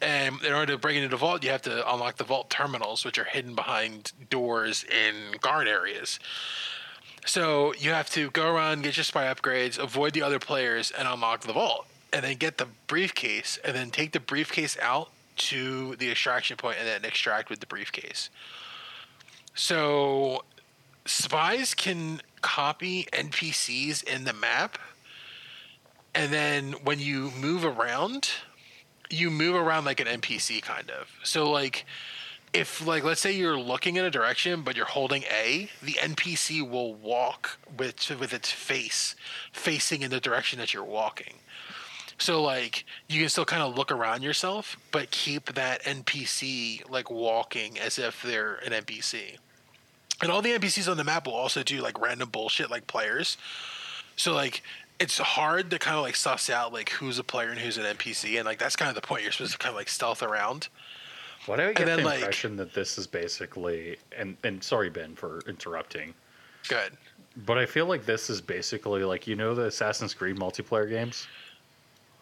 And in order to break into the vault, you have to unlock the vault terminals, which are hidden behind doors in guard areas. So you have to go around, get your spy upgrades, avoid the other players, and unlock the vault. And then get the briefcase, and then take the briefcase out to the extraction point, and then extract with the briefcase. So spies can copy NPCs in the map, and then when you move around, you move around like an NPC kind of. So like if like let's say you're looking in a direction but you're holding A, the NPC will walk with with its face facing in the direction that you're walking. So like you can still kind of look around yourself but keep that NPC like walking as if they're an NPC. And all the NPCs on the map will also do like random bullshit like players. So like it's hard to kind of like suss out like who's a player and who's an NPC, and like that's kind of the point. You're supposed to kind of like stealth around. Why do I get then, the like- impression that this is basically and and sorry Ben for interrupting, Good. but I feel like this is basically like you know the Assassin's Creed multiplayer games.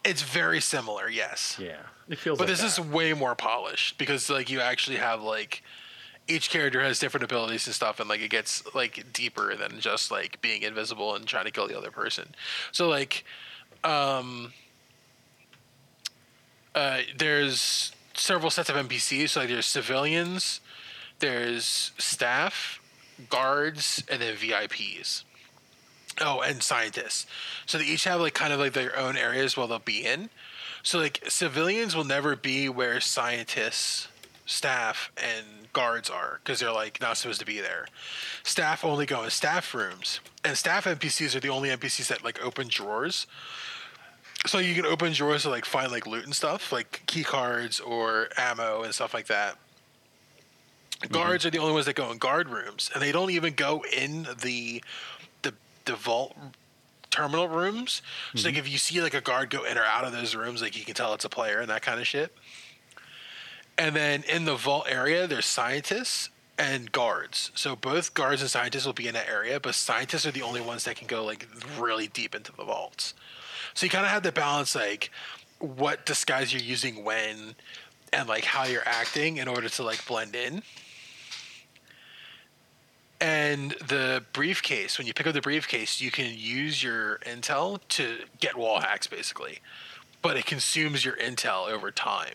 It's very similar, yes. Yeah, it feels. But like this that. is way more polished because like you actually have like each character has different abilities and stuff and like it gets like deeper than just like being invisible and trying to kill the other person. So like um uh there's several sets of NPCs, so like there's civilians, there's staff, guards, and then VIPs. Oh, and scientists. So they each have like kind of like their own areas where they'll be in. So like civilians will never be where scientists, staff, and guards are because they're like not supposed to be there. Staff only go in staff rooms, and staff NPCs are the only NPCs that like open drawers. So you can open drawers to like find like loot and stuff, like key cards or ammo and stuff like that. Mm-hmm. Guards are the only ones that go in guard rooms, and they don't even go in the the the vault terminal rooms. So like mm-hmm. if you see like a guard go in or out of those rooms, like you can tell it's a player and that kind of shit. And then in the vault area, there's scientists and guards. So both guards and scientists will be in that area, but scientists are the only ones that can go like really deep into the vaults. So you kind of have to balance like what disguise you're using when and like how you're acting in order to like blend in. And the briefcase, when you pick up the briefcase, you can use your intel to get wall hacks basically, but it consumes your intel over time.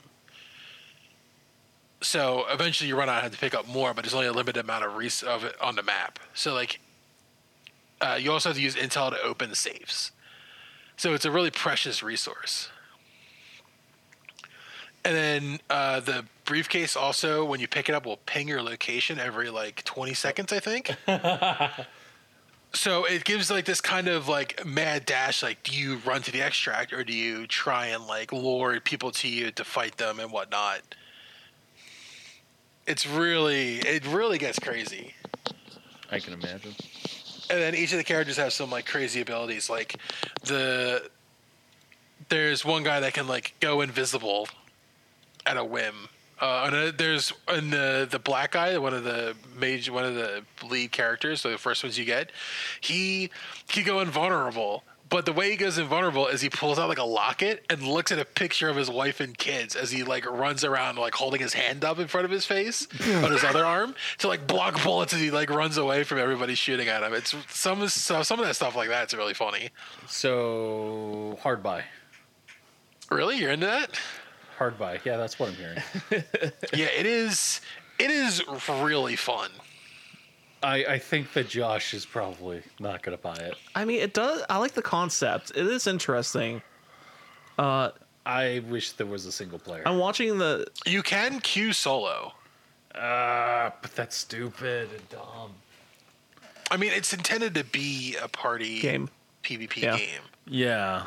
So eventually you run out and have to pick up more, but there's only a limited amount of, res- of it on the map. So like, uh, you also have to use intel to open the safes. So it's a really precious resource. And then uh, the briefcase also, when you pick it up, will ping your location every like 20 seconds, I think. so it gives like this kind of like mad dash. Like, do you run to the extract or do you try and like lure people to you to fight them and whatnot? It's really, it really gets crazy. I can imagine. and then each of the characters have some like crazy abilities like the there's one guy that can like go invisible at a whim Uh, and uh, there's and the the black guy, one of the major, one of the lead characters, so the first ones you get, he he go invulnerable. But the way he goes invulnerable is he pulls out like a locket and looks at a picture of his wife and kids as he like runs around like holding his hand up in front of his face on his other arm to like block bullets as he like runs away from everybody shooting at him. It's some of so- some of that stuff like that's really funny. So hard buy, Really, you're into that? hard buy. Yeah, that's what I'm hearing. yeah, it is. It is really fun. I I think that Josh is probably not gonna buy it. I mean, it does. I like the concept. It is interesting. Uh, I wish there was a single player. I'm watching the. You can queue solo. Ah, but that's stupid and dumb. I mean, it's intended to be a party Game. PvP Yeah. game. Yeah.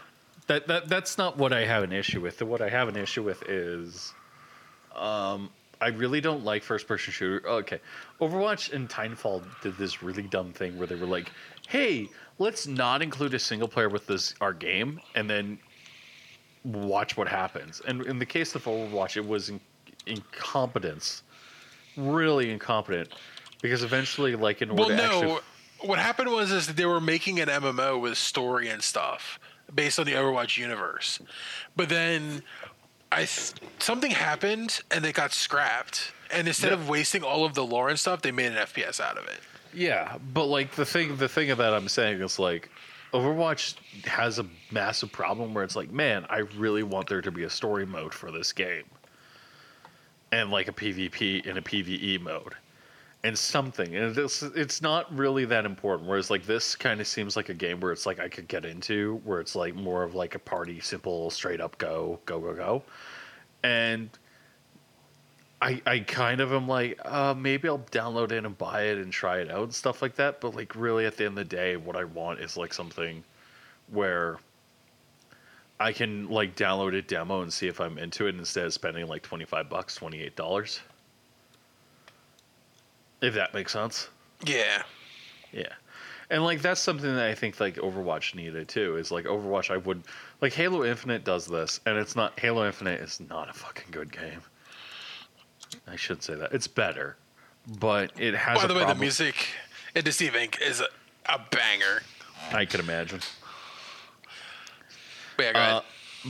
That that that's not what I have an issue with. What I have an issue with is um I really don't like first person shooter. Oh, okay. Overwatch and Titanfall did this really dumb thing where they were like, "Hey, let's not include a single player with this our game and then watch what happens." And in the case of Overwatch, it was in, incompetence. Really incompetent because eventually like in order Well, to no. actually What happened was is that they were making an MMO with story and stuff based on the Overwatch universe, but then I th- something happened and it got scrapped. And instead Yeah. of wasting all of the lore and stuff, they made an FPS out of it. Yeah, but like the thing, the thing of that I'm saying is like, Overwatch has a massive problem where it's like, man, I really want there to be a story mode for this game, and like a PvP and a PVE mode, and something. And it's it's not really that important. Whereas like this kind of seems like a game where it's like I could get into, where it's like more of like a party, simple, straight up go, go, go, go, and I, I kind of am like, uh, maybe I'll download it and buy it and try it out and stuff like that. But like, really, at the end of the day, what I want is like something where I can like download a demo and see if I'm into it instead of spending like twenty five bucks, twenty eight dollars. If that makes sense. Yeah. Yeah. And like that's something that I think like Overwatch needed too. Is like Overwatch I would like Halo Infinite does this and it's not Halo Infinite is not a fucking good game. I should say that. It's better. But it has By the way, the music in Deceive Inc. is a, a banger. I can imagine. But yeah, go ahead. Uh,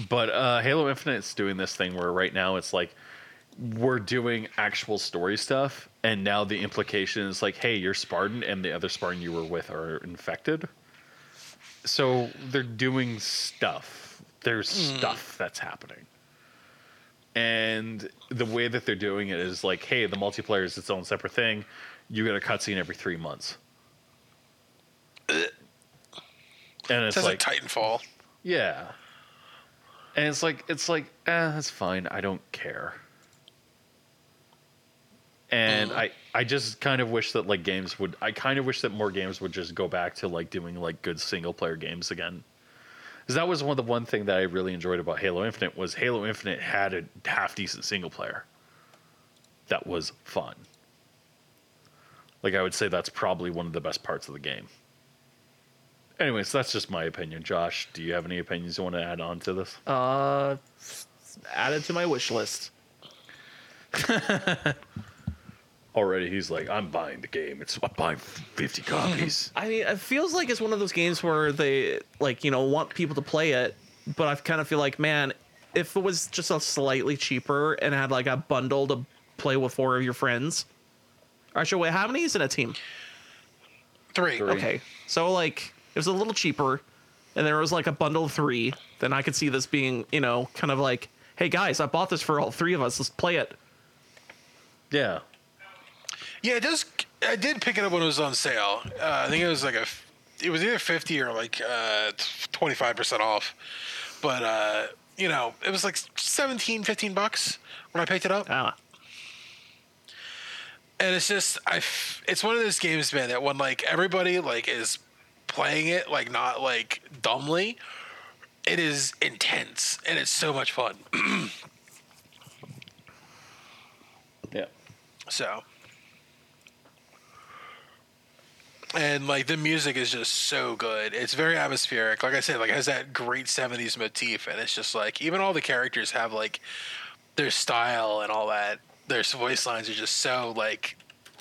but uh, Halo Infinite's doing this thing where right now it's like we're doing actual story stuff, and now the implication is like, hey, you're Spartan, and the other Spartan you were with are infected. So they're doing stuff. There's stuff that's happening. And the way that they're doing it is like, hey, the multiplayer is its own separate thing. You get a cutscene every three months. And it's like Titanfall. yeah. And it's like it's like, eh, that's fine. I don't care. And Mm. I I just kind of wish that like games would I kind of wish that more games would just go back to like doing like good single player games again. Cuz that was one of the one thing that I really enjoyed about Halo Infinite was Halo Infinite had a half decent single player. That was fun. Like I would say that's probably one of the best parts of the game. Anyways, that's just my opinion. Josh, do you have any opinions you want to add on to this? Uh, add it to my wish list. Already, he's like, I'm buying the game. It's I'm buying 50 copies. I mean, it feels like it's one of those games where they like you know want people to play it, but I kind of feel like, man, if it was just a slightly cheaper and had like a bundle to play with four of your friends. Actually, wait, how many is in a team? Three. Three. Okay, so like it was a little cheaper, and there was like a bundle of three. Then I could see this being, you know, kind of like, hey guys, I bought this for all three of us. Let's play it. yeah. Yeah, it does. I did pick it up when it was on sale. Uh, I think it was like a. It was either fifty or like uh, twenty five percent off. But uh, you know, it was like 17, 15 bucks when I picked it up. Ah, and it's just I. f- It's one of those games, man, that when like everybody like is playing it like not like dumbly, it is intense and it's so much fun. Yeah. So. And like the music is just so good. It's very atmospheric. Like I said, like it has that great '70s motif, and it's just like even all the characters have like their style and all that. their voice lines are just so like,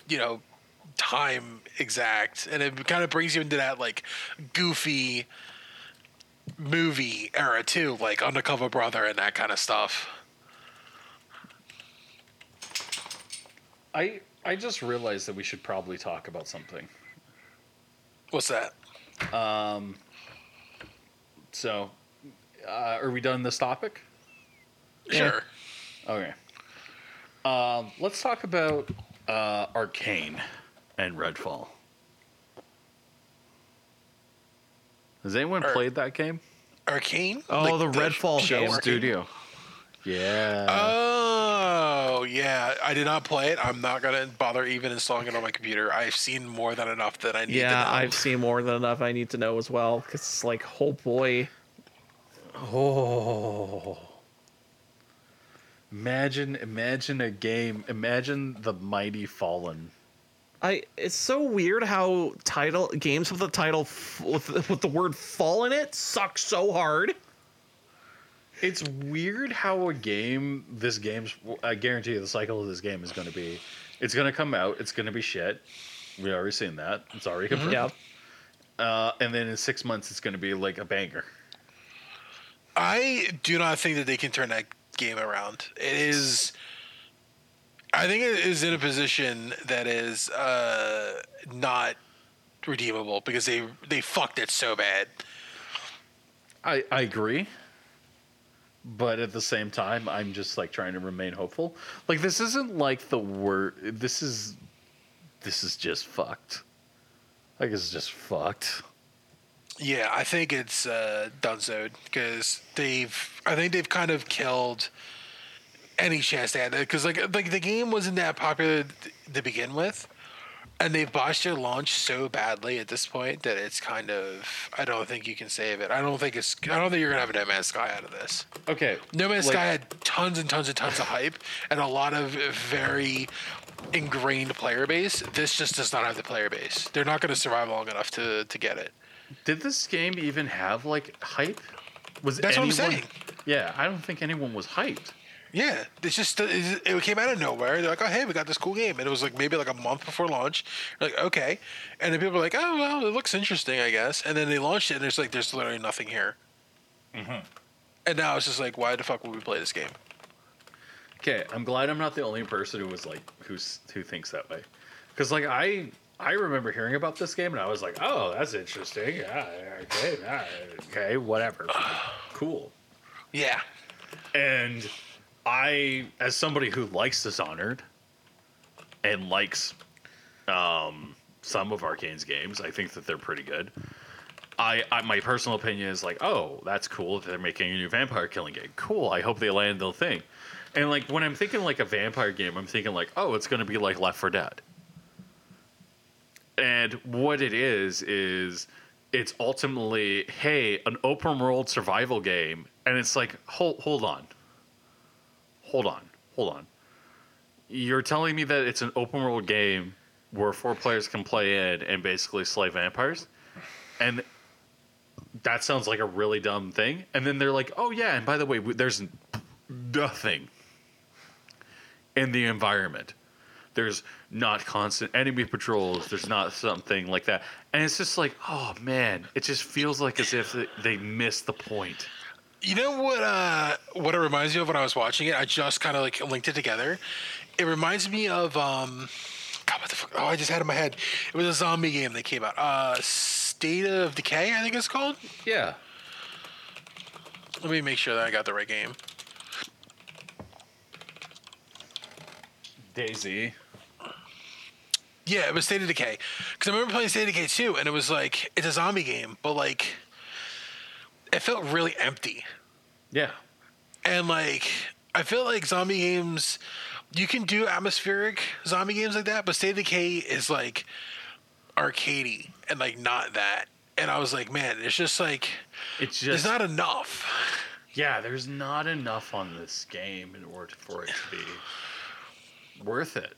you know, time exact, and it kind of brings you into that like goofy movie era too, like Undercover Brother and that kind of stuff. I I just realized that we should probably talk about something. What's that? Um, So, uh, are we done this topic? Sure. Okay. Um, let's talk about uh, Arkane and Redfall. Has anyone Ar- played that game? Arkane. Oh, the Redfall show game. Arkane? Studio. Yeah. Oh Oh, yeah, I did not play it. I'm not gonna bother even installing it on my computer. I've seen more than enough that I need to know. Yeah, I've seen more than enough I need to know as well. Because it's like, oh boy. Oh. Imagine, imagine a game. Imagine the mighty fallen. I it's so weird how title games with the title f- with, with the word fall in it suck so hard. It's weird how a game, this game's, I guarantee you the cycle of this game is going to be, it's going to come out, it's going to be shit. We already seen that. It's already confirmed. Yeah. Uh, and then in six months, it's going to be like a banger. I do not think that they can turn that game around. It is. I think it is in a position that is uh, not redeemable because they they fucked it so bad. I, I agree. But at the same time, I'm just like trying to remain hopeful. Like this isn't like the word. This is, this is just fucked. Like it's just fucked. Yeah, I think it's uh, Dunzoed because they've. I think they've kind of killed any chance they had because like like the game wasn't that popular to begin with, and they've botched their launch so badly at this point that it's kind of. I don't think you can save it. I don't think it's. I don't think you're gonna have a No Man's Sky out of this. Okay. No Man's like- Sky had tons and tons and tons of hype and a lot of very ingrained player base. This just does not have the player base. They're not going to survive long enough to to get it. Did this game even have like hype? Was That's what I'm saying. Yeah, I don't think anyone was hyped. Yeah, it's just it came out of nowhere. They're like, "Oh, hey, we got this cool game," and it was like maybe like a month before launch. You're like, okay, and then people are like, "Oh, well, it looks interesting, I guess." And then they launched it, and there's like, there's literally nothing here. Mm-hmm. And now it's just like, why the fuck would we play this game? Okay, I'm glad I'm not the only person who was like who's who thinks that way, because like I I remember hearing about this game and I was like, oh, that's interesting. Yeah, okay, yeah, okay, whatever, cool. Yeah, And I, as somebody who likes Dishonored and likes um, some of Arkane's games, I think that they're pretty good. I, I my personal opinion is like, oh, that's cool that they're making a new vampire killing game. Cool. I hope they land the thing. And like when I'm thinking like a vampire game, I'm thinking like, oh, it's gonna be like Left 4 Dead. And what it is is it's ultimately, hey, an open world survival game, and it's like, hold hold on. Hold on. Hold on. You're telling me that it's an open world game where four players can play in and basically slay vampires? And that sounds like a really dumb thing. And then they're like, oh, yeah, and by the way, there's nothing in the environment. There's not constant enemy patrols. There's not something like that. And it's just like, oh, man, it just feels like as if they- missed the point. You know what? Uh, what it reminds me of when I was watching it, I just kind of like linked it together. It reminds me of um, God, what the fuck? Oh, I just had it in my head. It was a zombie game that came out. Uh, State of Decay, I think it's called. Yeah. Let me make sure that I got the right game. Daisy. Yeah, it was State of Decay. Because I remember playing State of Decay 2, and it was like it's a zombie game, but like it felt really empty. Yeah. And like I feel like zombie games you can do atmospheric zombie games like that, but State of Decay is like arcadey and like not that. And I was like, man, it's just like It's just there's just not enough. yeah. There's not enough on this game in order for it to be worth it.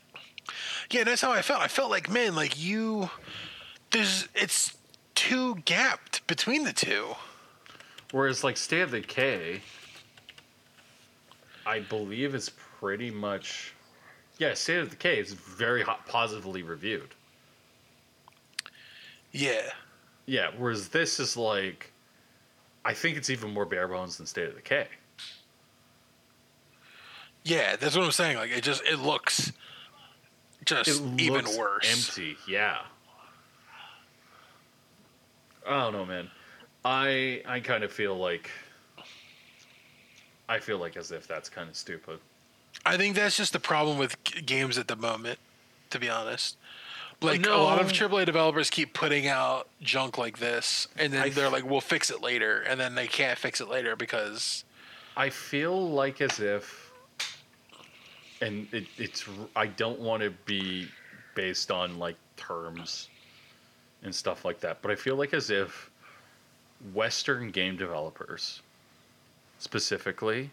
Yeah, that's how I felt. I felt like, man, like you there's it's too gapped between the two. Whereas like State of Decay, I believe is pretty much Yeah, State of Decay is very hot, positively reviewed. Yeah. Yeah, whereas this is like, I think it's even more bare bones than State of Decay. Yeah, that's what I'm saying. Like it just it looks just It even looks worse. Empty, yeah. I don't know, man. I I kind of feel like I feel like as if that's kind of stupid. I think that's just the problem with g- games at the moment, to be honest. Like a lot of AAA developers keep putting out junk like this, and then I they're f- like, "We'll fix it later," and then they can't fix it later because I feel like as if, and it, it's I don't want to be based on like terms and stuff like that, but I feel like as if Western game developers, specifically,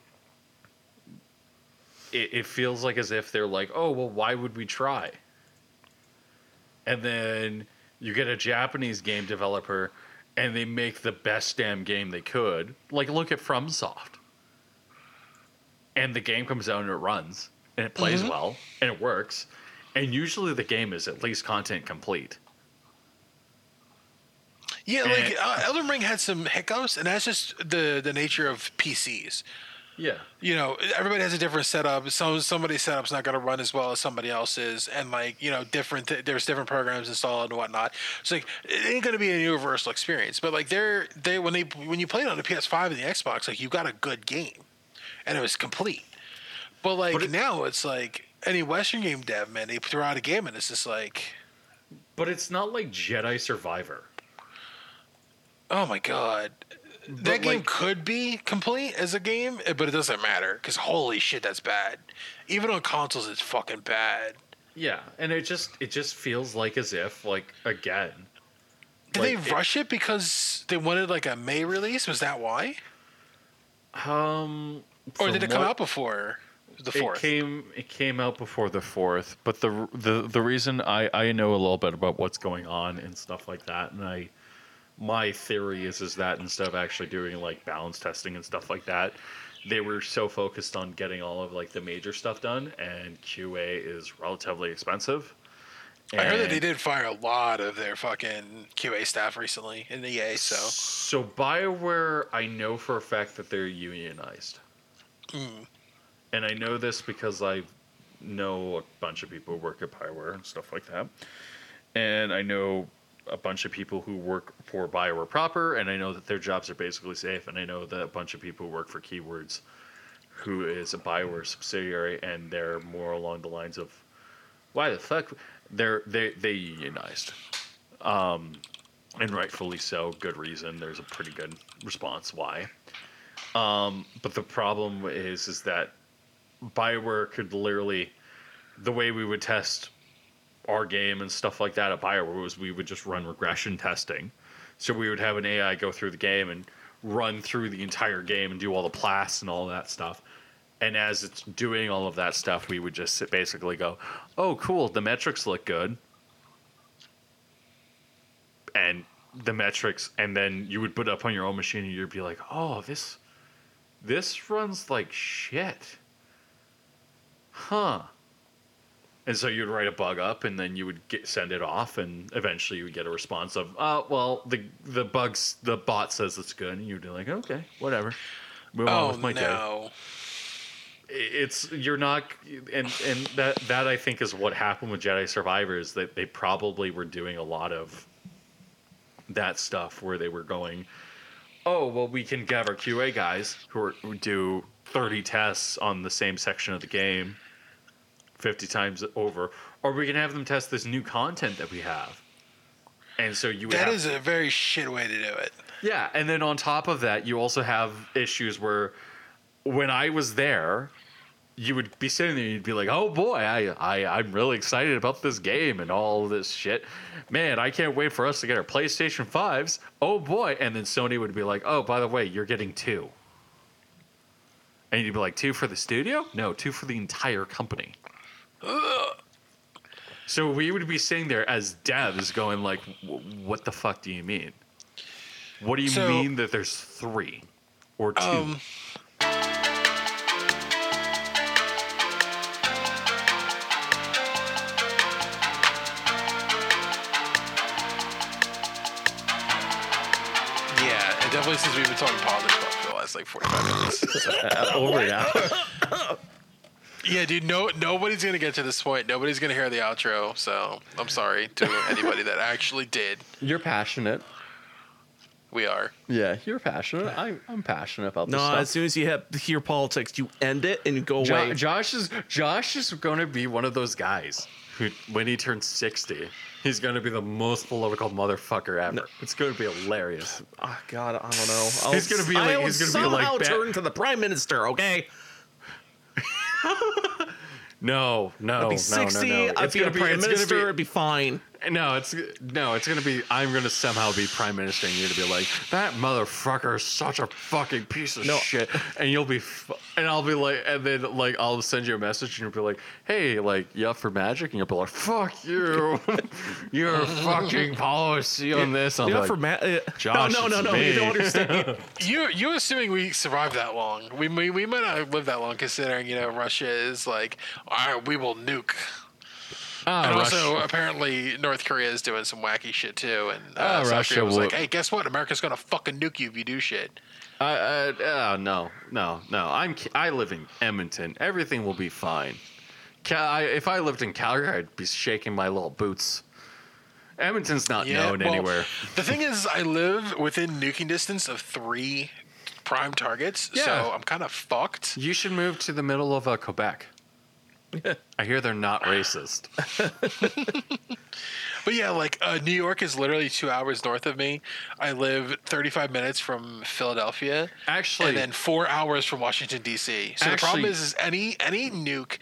it, it feels like as if they're like, oh well, why would we try? And then you get a Japanese game developer, and they make the best damn game they could. Like look at FromSoft and the game comes out and it runs and it plays mm-hmm. well and it works and usually the game is at least content complete yeah, like And- uh, Elden Ring had some hiccups, and that's just the the nature of PCs. yeah you know, everybody has a different setup. Some somebody's setup's not going to run as well as somebody else's, and like you know, different th- there's different programs installed and whatnot. So like, it ain't going to be a universal experience. But like, they're they when they when you play it on the PS5 and the Xbox, like you got a good game, and it was complete. But like But it- now, it's like any Western game dev man, they throw out a game and it's just like, but it's not like jedi survivor oh my god. But, That game like- could be complete as a game, eh, but it doesn't matter because holy shit, that's bad. Even on consoles, it's fucking bad. yeah and it just it just feels like as if like again Did Like, they rush it because they wanted like a May release? Was that why? um Or did it come out before the fourth? It came it came out before the fourth, but the the the reason I I know a little bit about what's going on and stuff like that, and I my theory is is that instead of actually doing like balance testing and stuff like that, they were so focused on getting all of like the major stuff done, and QA is relatively expensive. I heard that they did fire a lot of their fucking QA staff recently in the EA. So So Bioware, I know for a fact that they're unionized, Mm. and I know this because I know a bunch of people work at Bioware and stuff like that, and I know a bunch of people who work for Bioware proper, and I know that their jobs are basically safe, and I know that a bunch of people who work for Keywords, who is a Bioware subsidiary, and they're more along the lines of, why the fuck they're they they unionized and rightfully so. Good reason. There's a pretty good response why. Um, but the problem is, is that Bioware could literally, the way we would test our game and stuff like that at Bioware was we would just run regression testing. So we would have an AI go through the game and run through the entire game and do all the plasts and all that stuff. And as it's doing all of that stuff, we would just basically go, "Oh, cool! The metrics look good." and the metrics and then you would put it up on your own machine and you'd be like oh this this runs like shit huh and so you'd write a bug up and then you would get, send it off and eventually you would get a response of uh well the the bugs the bot says it's good. And you'd be like okay whatever. Move on oh with my day. no, it's you're not and and that that I think is what happened with Jedi Survivors that they probably were doing a lot of that stuff where they were going oh well we can have our QA guys who, are, who do 30 tests on the same section of the game 50 times over or we can have them test this new content that we have and so you would that have is a very shit way to do it. yeah, and then on top of that, you also have issues where when I was there, you would be sitting there and you'd be like, "Oh boy, I, I I'm really excited about this game and all this shit. Man, I can't wait for us to get our PlayStation 5s. Oh boy." And then Sony would be like, "Oh, by the way, you're getting two. And you'd be like, two for the studio? No, two for the entire company. So we would be sitting there as devs going like, what the fuck do you mean? What do you so, mean that there's three or two? Um, definitely since we've been talking politics for the last like 45 minutes. Over now. yeah, dude, no, nobody's gonna get to this point. Nobody's gonna hear the outro. So I'm sorry to anybody that actually did. You're passionate. We are. Yeah, you're passionate. I'm, I'm passionate about this No, stuff. as soon as you hit, hear politics, you end it and you go Jo- away. Josh is Josh is going to be one of those guys who, when he turns sixty, he's going to be the most political motherfucker ever. It's going to be hilarious. oh God, I don't know. I'll, He's gonna be like- I will he's gonna be like somehow turn to the prime minister. Okay, No, no, I'd be no, sixty. no, no. I'd It's be gonna a be. prime It's minister. gonna It'd be fine. Be. No, it's no. It's gonna be. I'm gonna somehow be prime minister, and you're gonna be like that motherfucker is such a fucking piece of No. shit, and you'll be, f- and I'll be like, and then like I'll send you a message, and you'll be like, hey, like you up for magic, and you'll be like, fuck you, your fucking policy on this. I'm You know, like, for ma- uh, Josh, no, no, it's no, no. You me. don't understand. You you assuming we survived that long? We we, we might not live that long, considering you know Russia is like, all right, we will nuke. Ah, And Russia- also, apparently, North Korea is doing some wacky shit too. And uh, Ah, South Russia Korea was like, "Hey, guess what? America's gonna fucking nuke you if you do shit." Uh, uh, no, no, no. I'm I live in Edmonton. Everything will be fine. Cal- I, if I lived in Calgary, I'd be shaking my little boots. Edmonton's not known well, anywhere. The thing is, I live within nuking distance of three prime targets, Yeah. so I'm kind of fucked. You should move to the middle of uh, Quebec. I hear they're not racist. But yeah, like uh, New York is literally two hours north of me. I live 35 minutes from Philadelphia. Actually- and then four hours from Washington D.C. So the problem is, is any any nuke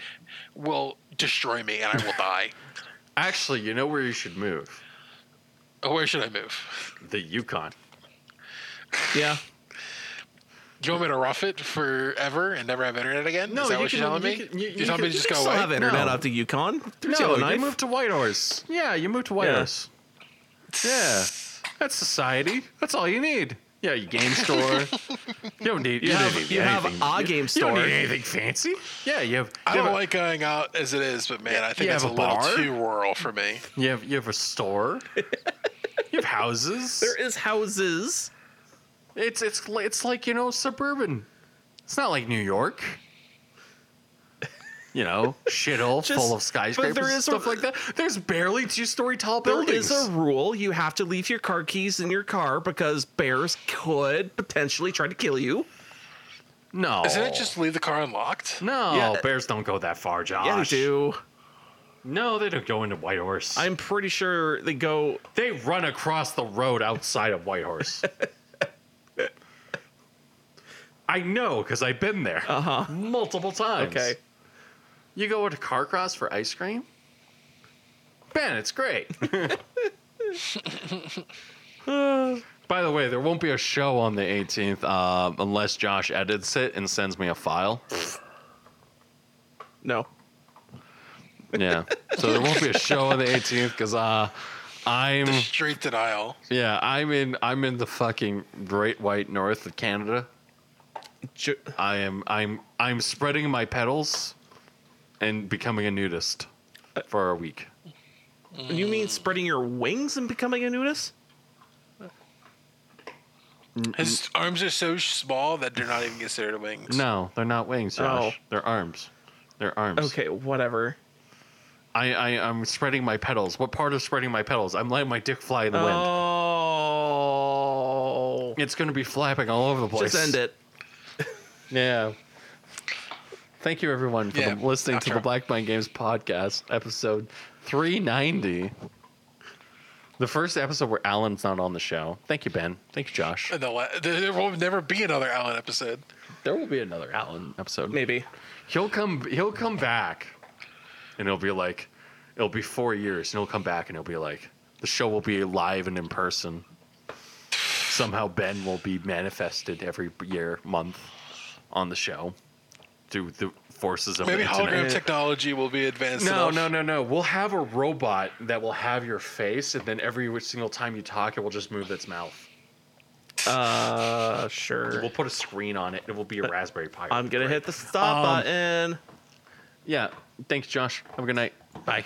will destroy me and I will die. Actually, you know where you should move? Oh, Where should I move? The Yukon. yeah. Do you want me to rough it forever and never have internet again? No, is that you what you're telling you me? can- you- you're you telling me to just go still away? have internet No. out to Yukon. Through No, you move to Whitehorse. Yeah, you move to Whitehorse. Yeah, that's society. That's all you need. Yeah, you game store. you don't need. You don't have- need you have a game store. You don't need anything fancy. Yeah, you have. I you don't a- like going out as it is, but man, I think You it's a have a little too rural for me. You have you have a store. you have houses. There is houses. It's it's it's like you know suburban. It's not like New York. You know, shithole Just- full of skyscrapers there and is a- stuff like that. There's barely two-story tall There buildings. is a rule. You have to leave your car keys in your car because bears could potentially try to kill you. no, Isn't it just leave the car unlocked? no? Yeah. Bears don't go that far, Josh. Yeah, they do. No, they don't go into Whitehorse. I'm pretty sure they go. They run across the road outside of Whitehorse. I know because I've been there Uh huh. multiple times. Okay. You go to Carcross for ice cream? Ben, it's great. By the way, there won't be a show on the 18th uh, unless Josh edits it and sends me a file. No. Yeah. so there won't be a show on the 18th because uh, I'm the Straight denial. yeah I'm in I'm in the fucking Great White North of Canada. Ju- I am I'm I'm spreading my petals and becoming a nudist for a week. You mean spreading your wings and becoming a nudist? His arms are so small that they're not even considered wings. No, they're not wings, Josh. Oh. They're arms. They're arms. Okay, whatever. I, I I'm spreading my petals. What part of spreading my petals? I'm letting my dick fly in the wind. Oh. It's gonna be flapping all over the place. Just end it. Yeah. Thank you everyone for Yeah, the, listening to the Black Mind Games podcast, episode 390. The first episode where Alan's not on the show. Thank you, Ben. Thank you, Josh. La- there will never be another Alan episode. There will be another Alan episode. Maybe. He'll come. He'll come back, and it'll be like, it'll be four years, and he'll come back, and it'll be like, the show will be live and in person. Somehow Ben will be manifested every year, month, on the show, through the forces of Maybe the hologram internet. technology will be advanced No, enough. no, no, no. We'll have a robot that will have your face, and then every single time you talk, it will just move its mouth. Uh, sure. We'll put a screen on it. It will be a Raspberry Pi. I'm gonna hit the stop Um, button. Yeah. Thanks, Josh. Have a good night. Bye.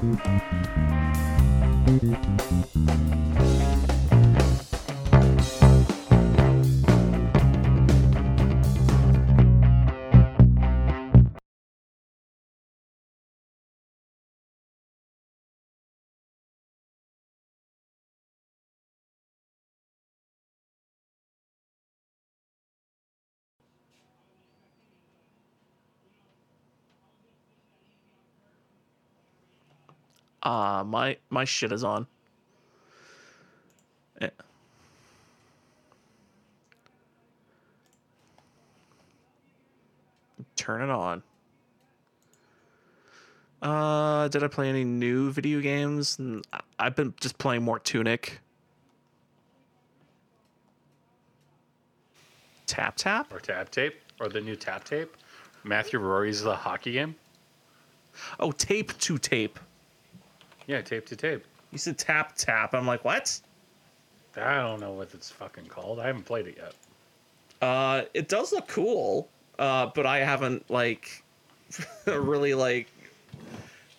Thank you. Ah, my my shit is on. Eh. Turn it on. Uh, did I play any new video games? I've been just playing more Tunic. Tap tap? Or tap tape, or the new tap tape. Matthew Rory's the hockey game. Oh, tape to tape. Yeah, tape to tape. You said tap tap. I'm like, what? I don't know what it's fucking called. I haven't played it yet. Uh, it does look cool, uh, but I haven't like really like.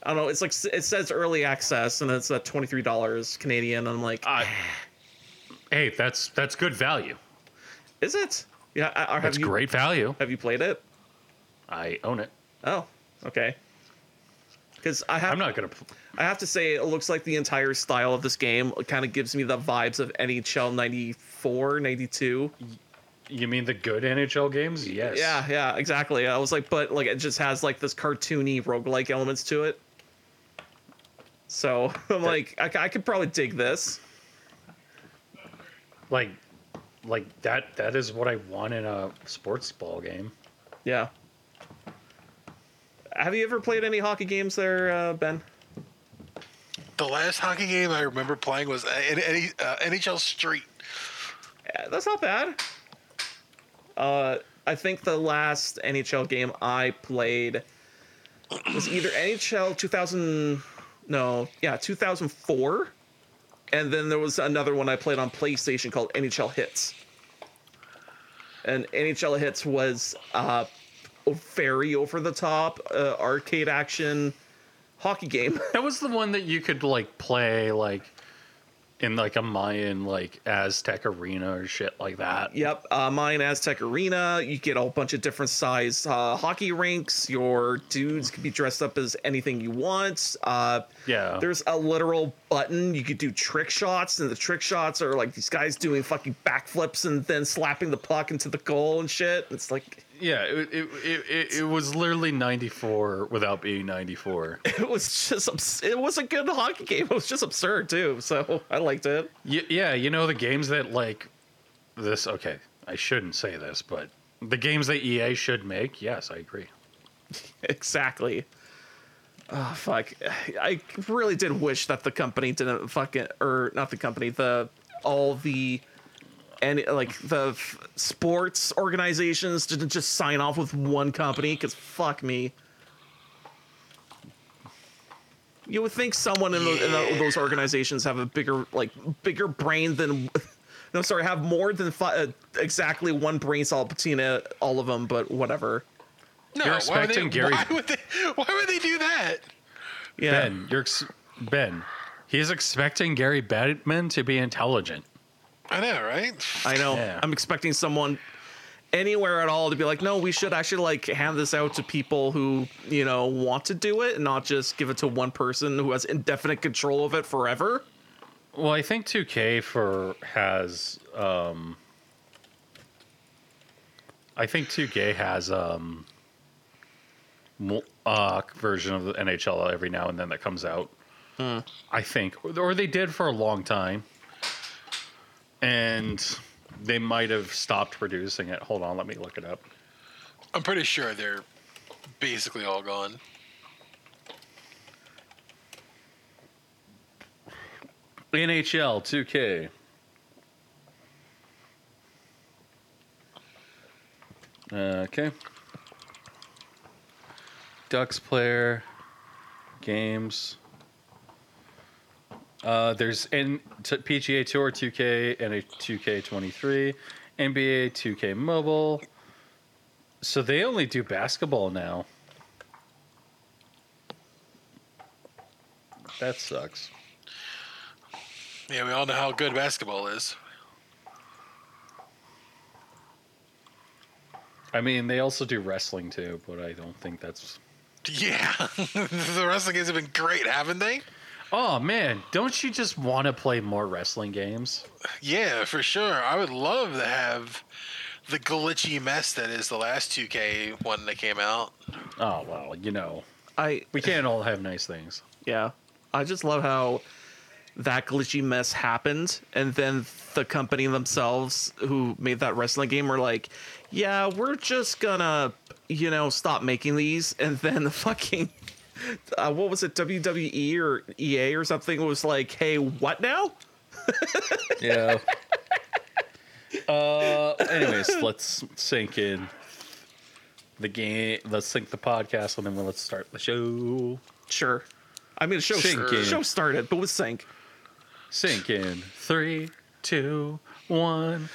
I don't know. It's like it says early access, and it's at twenty three dollars Canadian. I'm like, Uh, hey, that's that's good value. is it? Yeah, I, I- have That's you, great value. Have you played it? I own it. Oh, okay. Because I have, I'm not gonna. I have to say, it looks like the entire style of this game kind of gives me the vibes of NHL 94, 92. You mean the good NHL games? Yes. Yeah, yeah, exactly. I was like, but like it just has like this cartoony roguelike elements to it. So I'm like, I could probably dig this. Like, like that. That is what I want in a sports ball game. Yeah. Have you ever played any hockey games there, uh, Ben? The last hockey game I remember playing was uh, N- uh, NHL Street. Yeah, that's not bad. Uh, I think the last NHL game I played was either NHL 2000, no, yeah, 2004, and then there was another one I played on PlayStation called NHL Hitz. And NHL Hitz was uh, very over the top uh, arcade action hockey game. That was the one that you could like play like in like a Mayan like Aztec arena or shit like that. Yep, uh, mine Aztec Arena. You get a whole bunch of different size uh, hockey rinks. Your dudes can be dressed up as anything you want. Uh, Yeah. there's a literal button you could do trick shots, and the trick shots are like these guys doing fucking backflips and then slapping the puck into the goal and shit. It's like Yeah, it, it, it, it, was literally 94 without being 94. it was just it was a good hockey game. It was just absurd too, so I liked it. Y- yeah, you know the games that like this. Okay, I shouldn't say this, but the games that EA should make. Yes, I agree. Exactly. Oh fuck! I really did wish that the company didn't fucking or not the company, the all the and like the f- sports organizations didn't just sign off with one company because fuck me. You would think someone in, the, in the, those organizations have a bigger like bigger brain than no sorry have more than fi- uh, exactly one brain cell between uh, all of them, but whatever. No, You're why would, they, expecting Gary- why would they? Why would they do that? Yeah. Ben, you're ex- Ben. He's expecting Gary Bettman to be intelligent. I know, right? I know. Yeah. I'm expecting someone anywhere at all to be like, no, we should actually like hand this out to people who, you know, want to do it and not just give it to one person who has indefinite control of it forever. Well, I think 2K for has um I think 2K has um mo- uh version of the NHL every now and then that comes out. I think or, or they did for a long time. And they might have stopped producing it. Hold on, let me look it up. I'm pretty sure they're basically all gone. NHL 2K. Okay. Ducks player games. Uh, there's N- t- PGA Tour 2K and a 2K23, NBA 2K Mobile. So they only do basketball now. That sucks. Yeah, we all know how good basketball is. I mean, they also do wrestling too, but I don't think that's. Yeah, the wrestling games have been great, haven't they? Oh man, don't you just want to play more wrestling games? Yeah, for sure. I would love to have the glitchy mess that is the last 2K one that came out. Oh well, you know, I we can't all have nice things. yeah. I just love how that glitchy mess happened, and then the company themselves who made that wrestling game were like, "Yeah, we're just gonna, you know, stop making these." And then the fucking, uh, what was it, WWE or EA or something was like, "Hey, what now?" Yeah. uh. Anyways, let's sink in the game. Let's sync the podcast, and then let's start the show. Sure. I mean, the show Sink in. show started, but with sync. Sink in. Three, two, one.